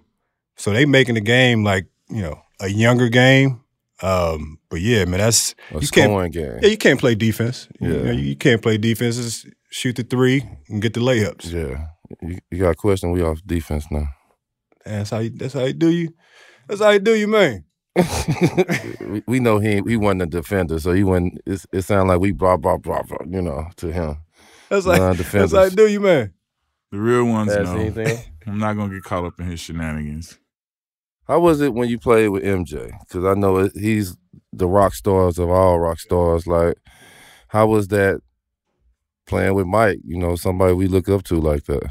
So they making the game like you know a younger game. Um, but yeah, man, that's A you can't scoring game. yeah, you can't play defense. You, Yeah. know, you, you can't play defense. Just shoot the three and get the layups. Yeah. You, you got a question, we off defense now. And that's how you, that's how you do you. That's how you do you, man. we, we know he he wasn't a defender, so he wasn't. It, it sounded like we blah blah blah blah. You know, to him. That's like Non-defenders. that's like you do you, man. The real ones Ask know. anything? I'm not gonna get caught up in his shenanigans. How was it when you played with MJ? Because I know it, he's the rock stars of all rock stars. Like, how was that playing with Mike? You know, somebody we look up to like that.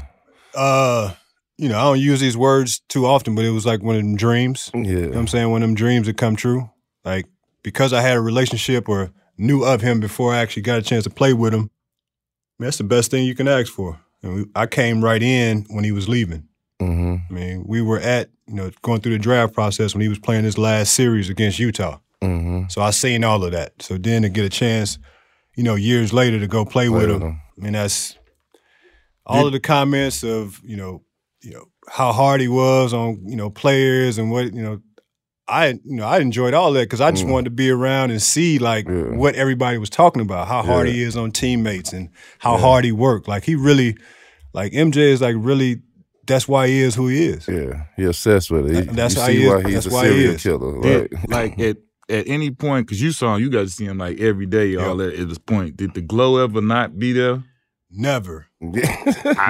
Uh, you know, I don't use these words too often, but it was like one of them dreams. You know what I'm saying? One of them dreams that come true. Like because I had a relationship or knew of him before I actually got a chance to play with him. That's the best thing you can ask for. And we, I came right in when he was leaving. hmm I mean, we were at, you know, going through the draft process when he was playing his last series against Utah. hmm So I seen all of that. So then to get a chance, you know, years later to go play, with him, I mean, that's all of the comments of, you know, you know, how hard he was on, you know, players and what, you know, I, you know, I enjoyed all that because I just Mm. wanted to be around and see like Yeah. what everybody was talking about, how hard Yeah. he is on teammates and how Yeah. hard he worked. Like he really, like MJ is like really, that's why he is who he is. Yeah, he obsessed with it. He, that's you how see he is- why he's that's a why he serial is. killer, Did, right? like at at any point, because you saw him, you got to see him like every day. All that at this point, did the glow ever not be there? Never,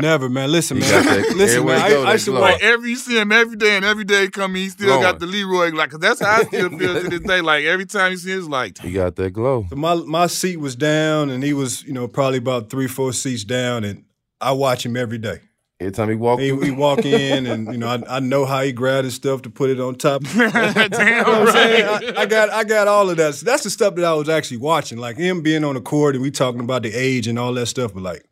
never, man. Listen, man. that- Listen, man. I, I that used to Like every you see him every day, and every day come, he still Glowing. got the Leroy. Like 'cause that's how I still feel to this day. Like every time you see, him, it's like he got that glow. So my my seat was down, and he was, you know, probably about three, four seats down, and I watch him every day. Every time he walked, He, he walk in, and you know, I, I know how he grabbed his stuff to put it on top. You know damn what I'm right. I, I got I got all of that. So that's the stuff that I was actually watching, like him being on the court, and we talking about the age and all that stuff, but like.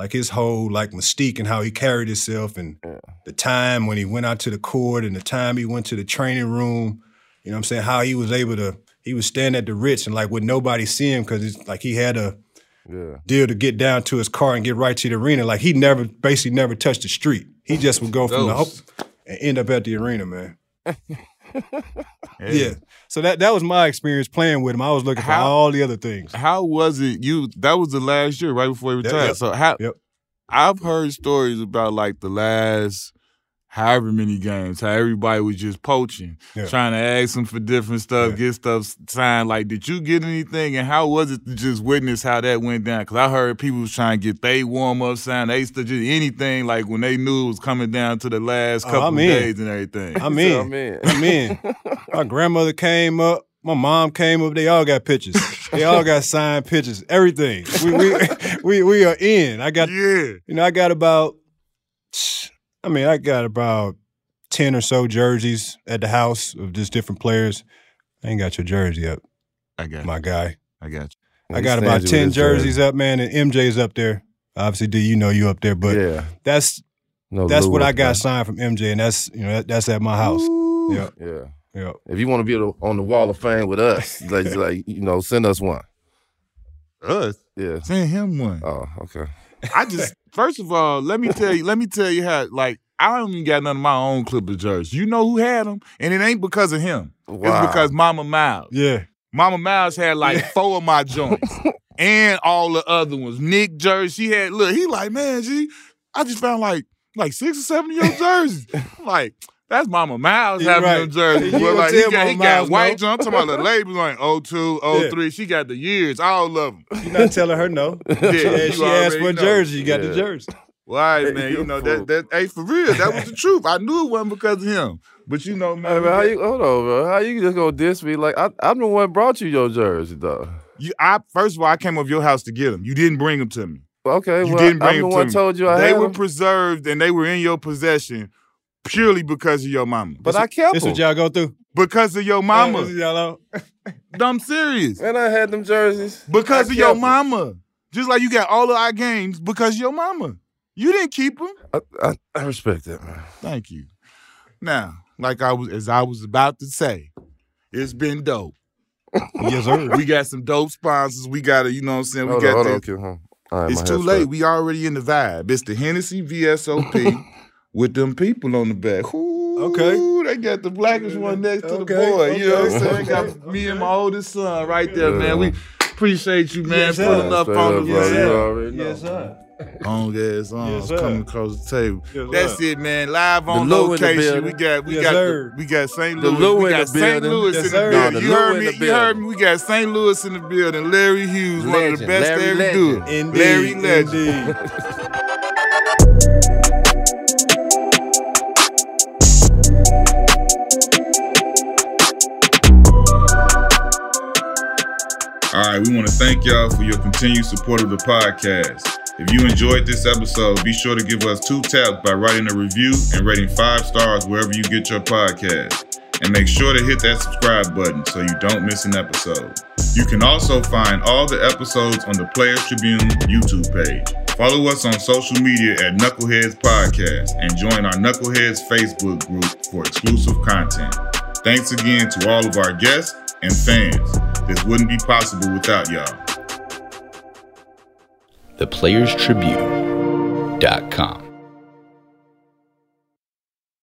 Like his whole like mystique and how he carried himself and the time when he went out to the court and the time he went to the training room, you know what I'm saying? How he was able to he was standing at the Ritz and like would nobody see him because it's like he had a yeah, deal to get down to his car and get right to the arena. Like he never, basically never touched the street. He just would go from the hope and end up at the arena, man. Yeah. So that that was my experience playing with him. I was looking for all the other things. How was it? You that was the last year, right before he Yep, retired. yep, So how? yep. I've heard stories about like the last however many games, how everybody was just poaching, Yeah. trying to ask them for different stuff, Yeah. get stuff signed. Like, did you get anything? And how was it to just witness how that went down? Because I heard people was trying to get they warm up signed, they used to just anything like when they knew it was coming down to the last Oh, couple I'm of in. days and everything. I'm He said, in. I'm in. I'm in. My grandmother came up. My mom came up. They all got pictures. They all got signed pictures. Everything. We we we, we are in. I got yeah. you know I got about. I mean I got about ten or so jerseys at the house of just different players. I ain't got your jersey up, I got you. my guy. I got you. I got about ten his jersey. jerseys up, man, and MJ's up there. Obviously, do you know you up there? But yeah, that's no, that's what I got there. signed from MJ, and that's you know that, that's at my house. Yeah, Yeah. yeah. If you want to be on the wall of fame with us, like, like you know, send us one. Us. Yeah. Send him one. Oh, okay. I just first of all, let me tell you, let me tell you how like I don't even got none of my own Clipper jerseys. You know who had them, and it ain't because of him. Wow. It's because Mama Miles. Yeah. Mama Miles had like four of my joints, and all the other ones. Nick jersey, she had. Look, he like man, she. I just found like like six or seven of your jerseys. Like That's Mama Miles Yeah, having right. them jerseys. You But like he got, he Mama got Miles white. no? I'm talking about the labels like 02, 03. She got the years, all love them. You're not telling her no. Yeah, Yeah, you she asked for a jersey. You got Yeah. the jersey. Well, all right, man. You you know fool. that that hey for real. That was the truth. I knew it wasn't because of him. But you know, man. Hey, man, how you hold on, bro? How you just gonna diss me? Like I, I'm the one brought you your jersey, though. you- I first of all, I came over your house to get them. You didn't bring them to me. Okay, You well, didn't bring I'm the them to one me. told you I they had were them, preserved and they were in your possession purely because of your mama. but I kept This them. what y'all go through. because of your This mama. what y'all on. I'm serious. And I had them jerseys Because I of your kept 'em. mama. Just like you got all of our games because of your mama. You didn't keep them. I, I, I respect that, man. Thank you. Now, like I was as I was about to say, it's been dope. Yes, sir. We got some dope sponsors. We got to, you know what I'm saying? We Hold got on, hold the- on, Q, huh? All right, It's my too head's late. stuck. We already in the vibe. It's the Hennessy VSOP with them people on the back. Ooh, Okay. They got the blackest one next to the Okay, boy. You know what I'm okay, saying? okay, Got me and my oldest son right there, Yeah. man. We appreciate you, man, Yes, pulling up on the bro. Yes, You sir. already know. Yes, sir. long ass arms Yes, coming across the table. Yes, That's sir. it, man. Live on the location. We got we Yes, got sir. we got St. Louis. Lou we in got the St. building. Louis Yes, in the building. No, you heard me. You heard me. We got St. Louis in the building. Larry Hughes, one of the best Larry to ever Legend. do it. Larry Legend. All right, we want to thank y'all for your continued support of the podcast. If you enjoyed this episode, be sure to give us two taps by writing a review and rating five stars wherever you get your podcast. And make sure to hit that subscribe button so you don't miss an episode. You can also find all the episodes on the Players Tribune YouTube page. Follow us on social media at Knuckleheads Podcast and join our Knuckleheads Facebook group for exclusive content. Thanks again to all of our guests and fans. This wouldn't be possible without y'all. theplayerstribune.com.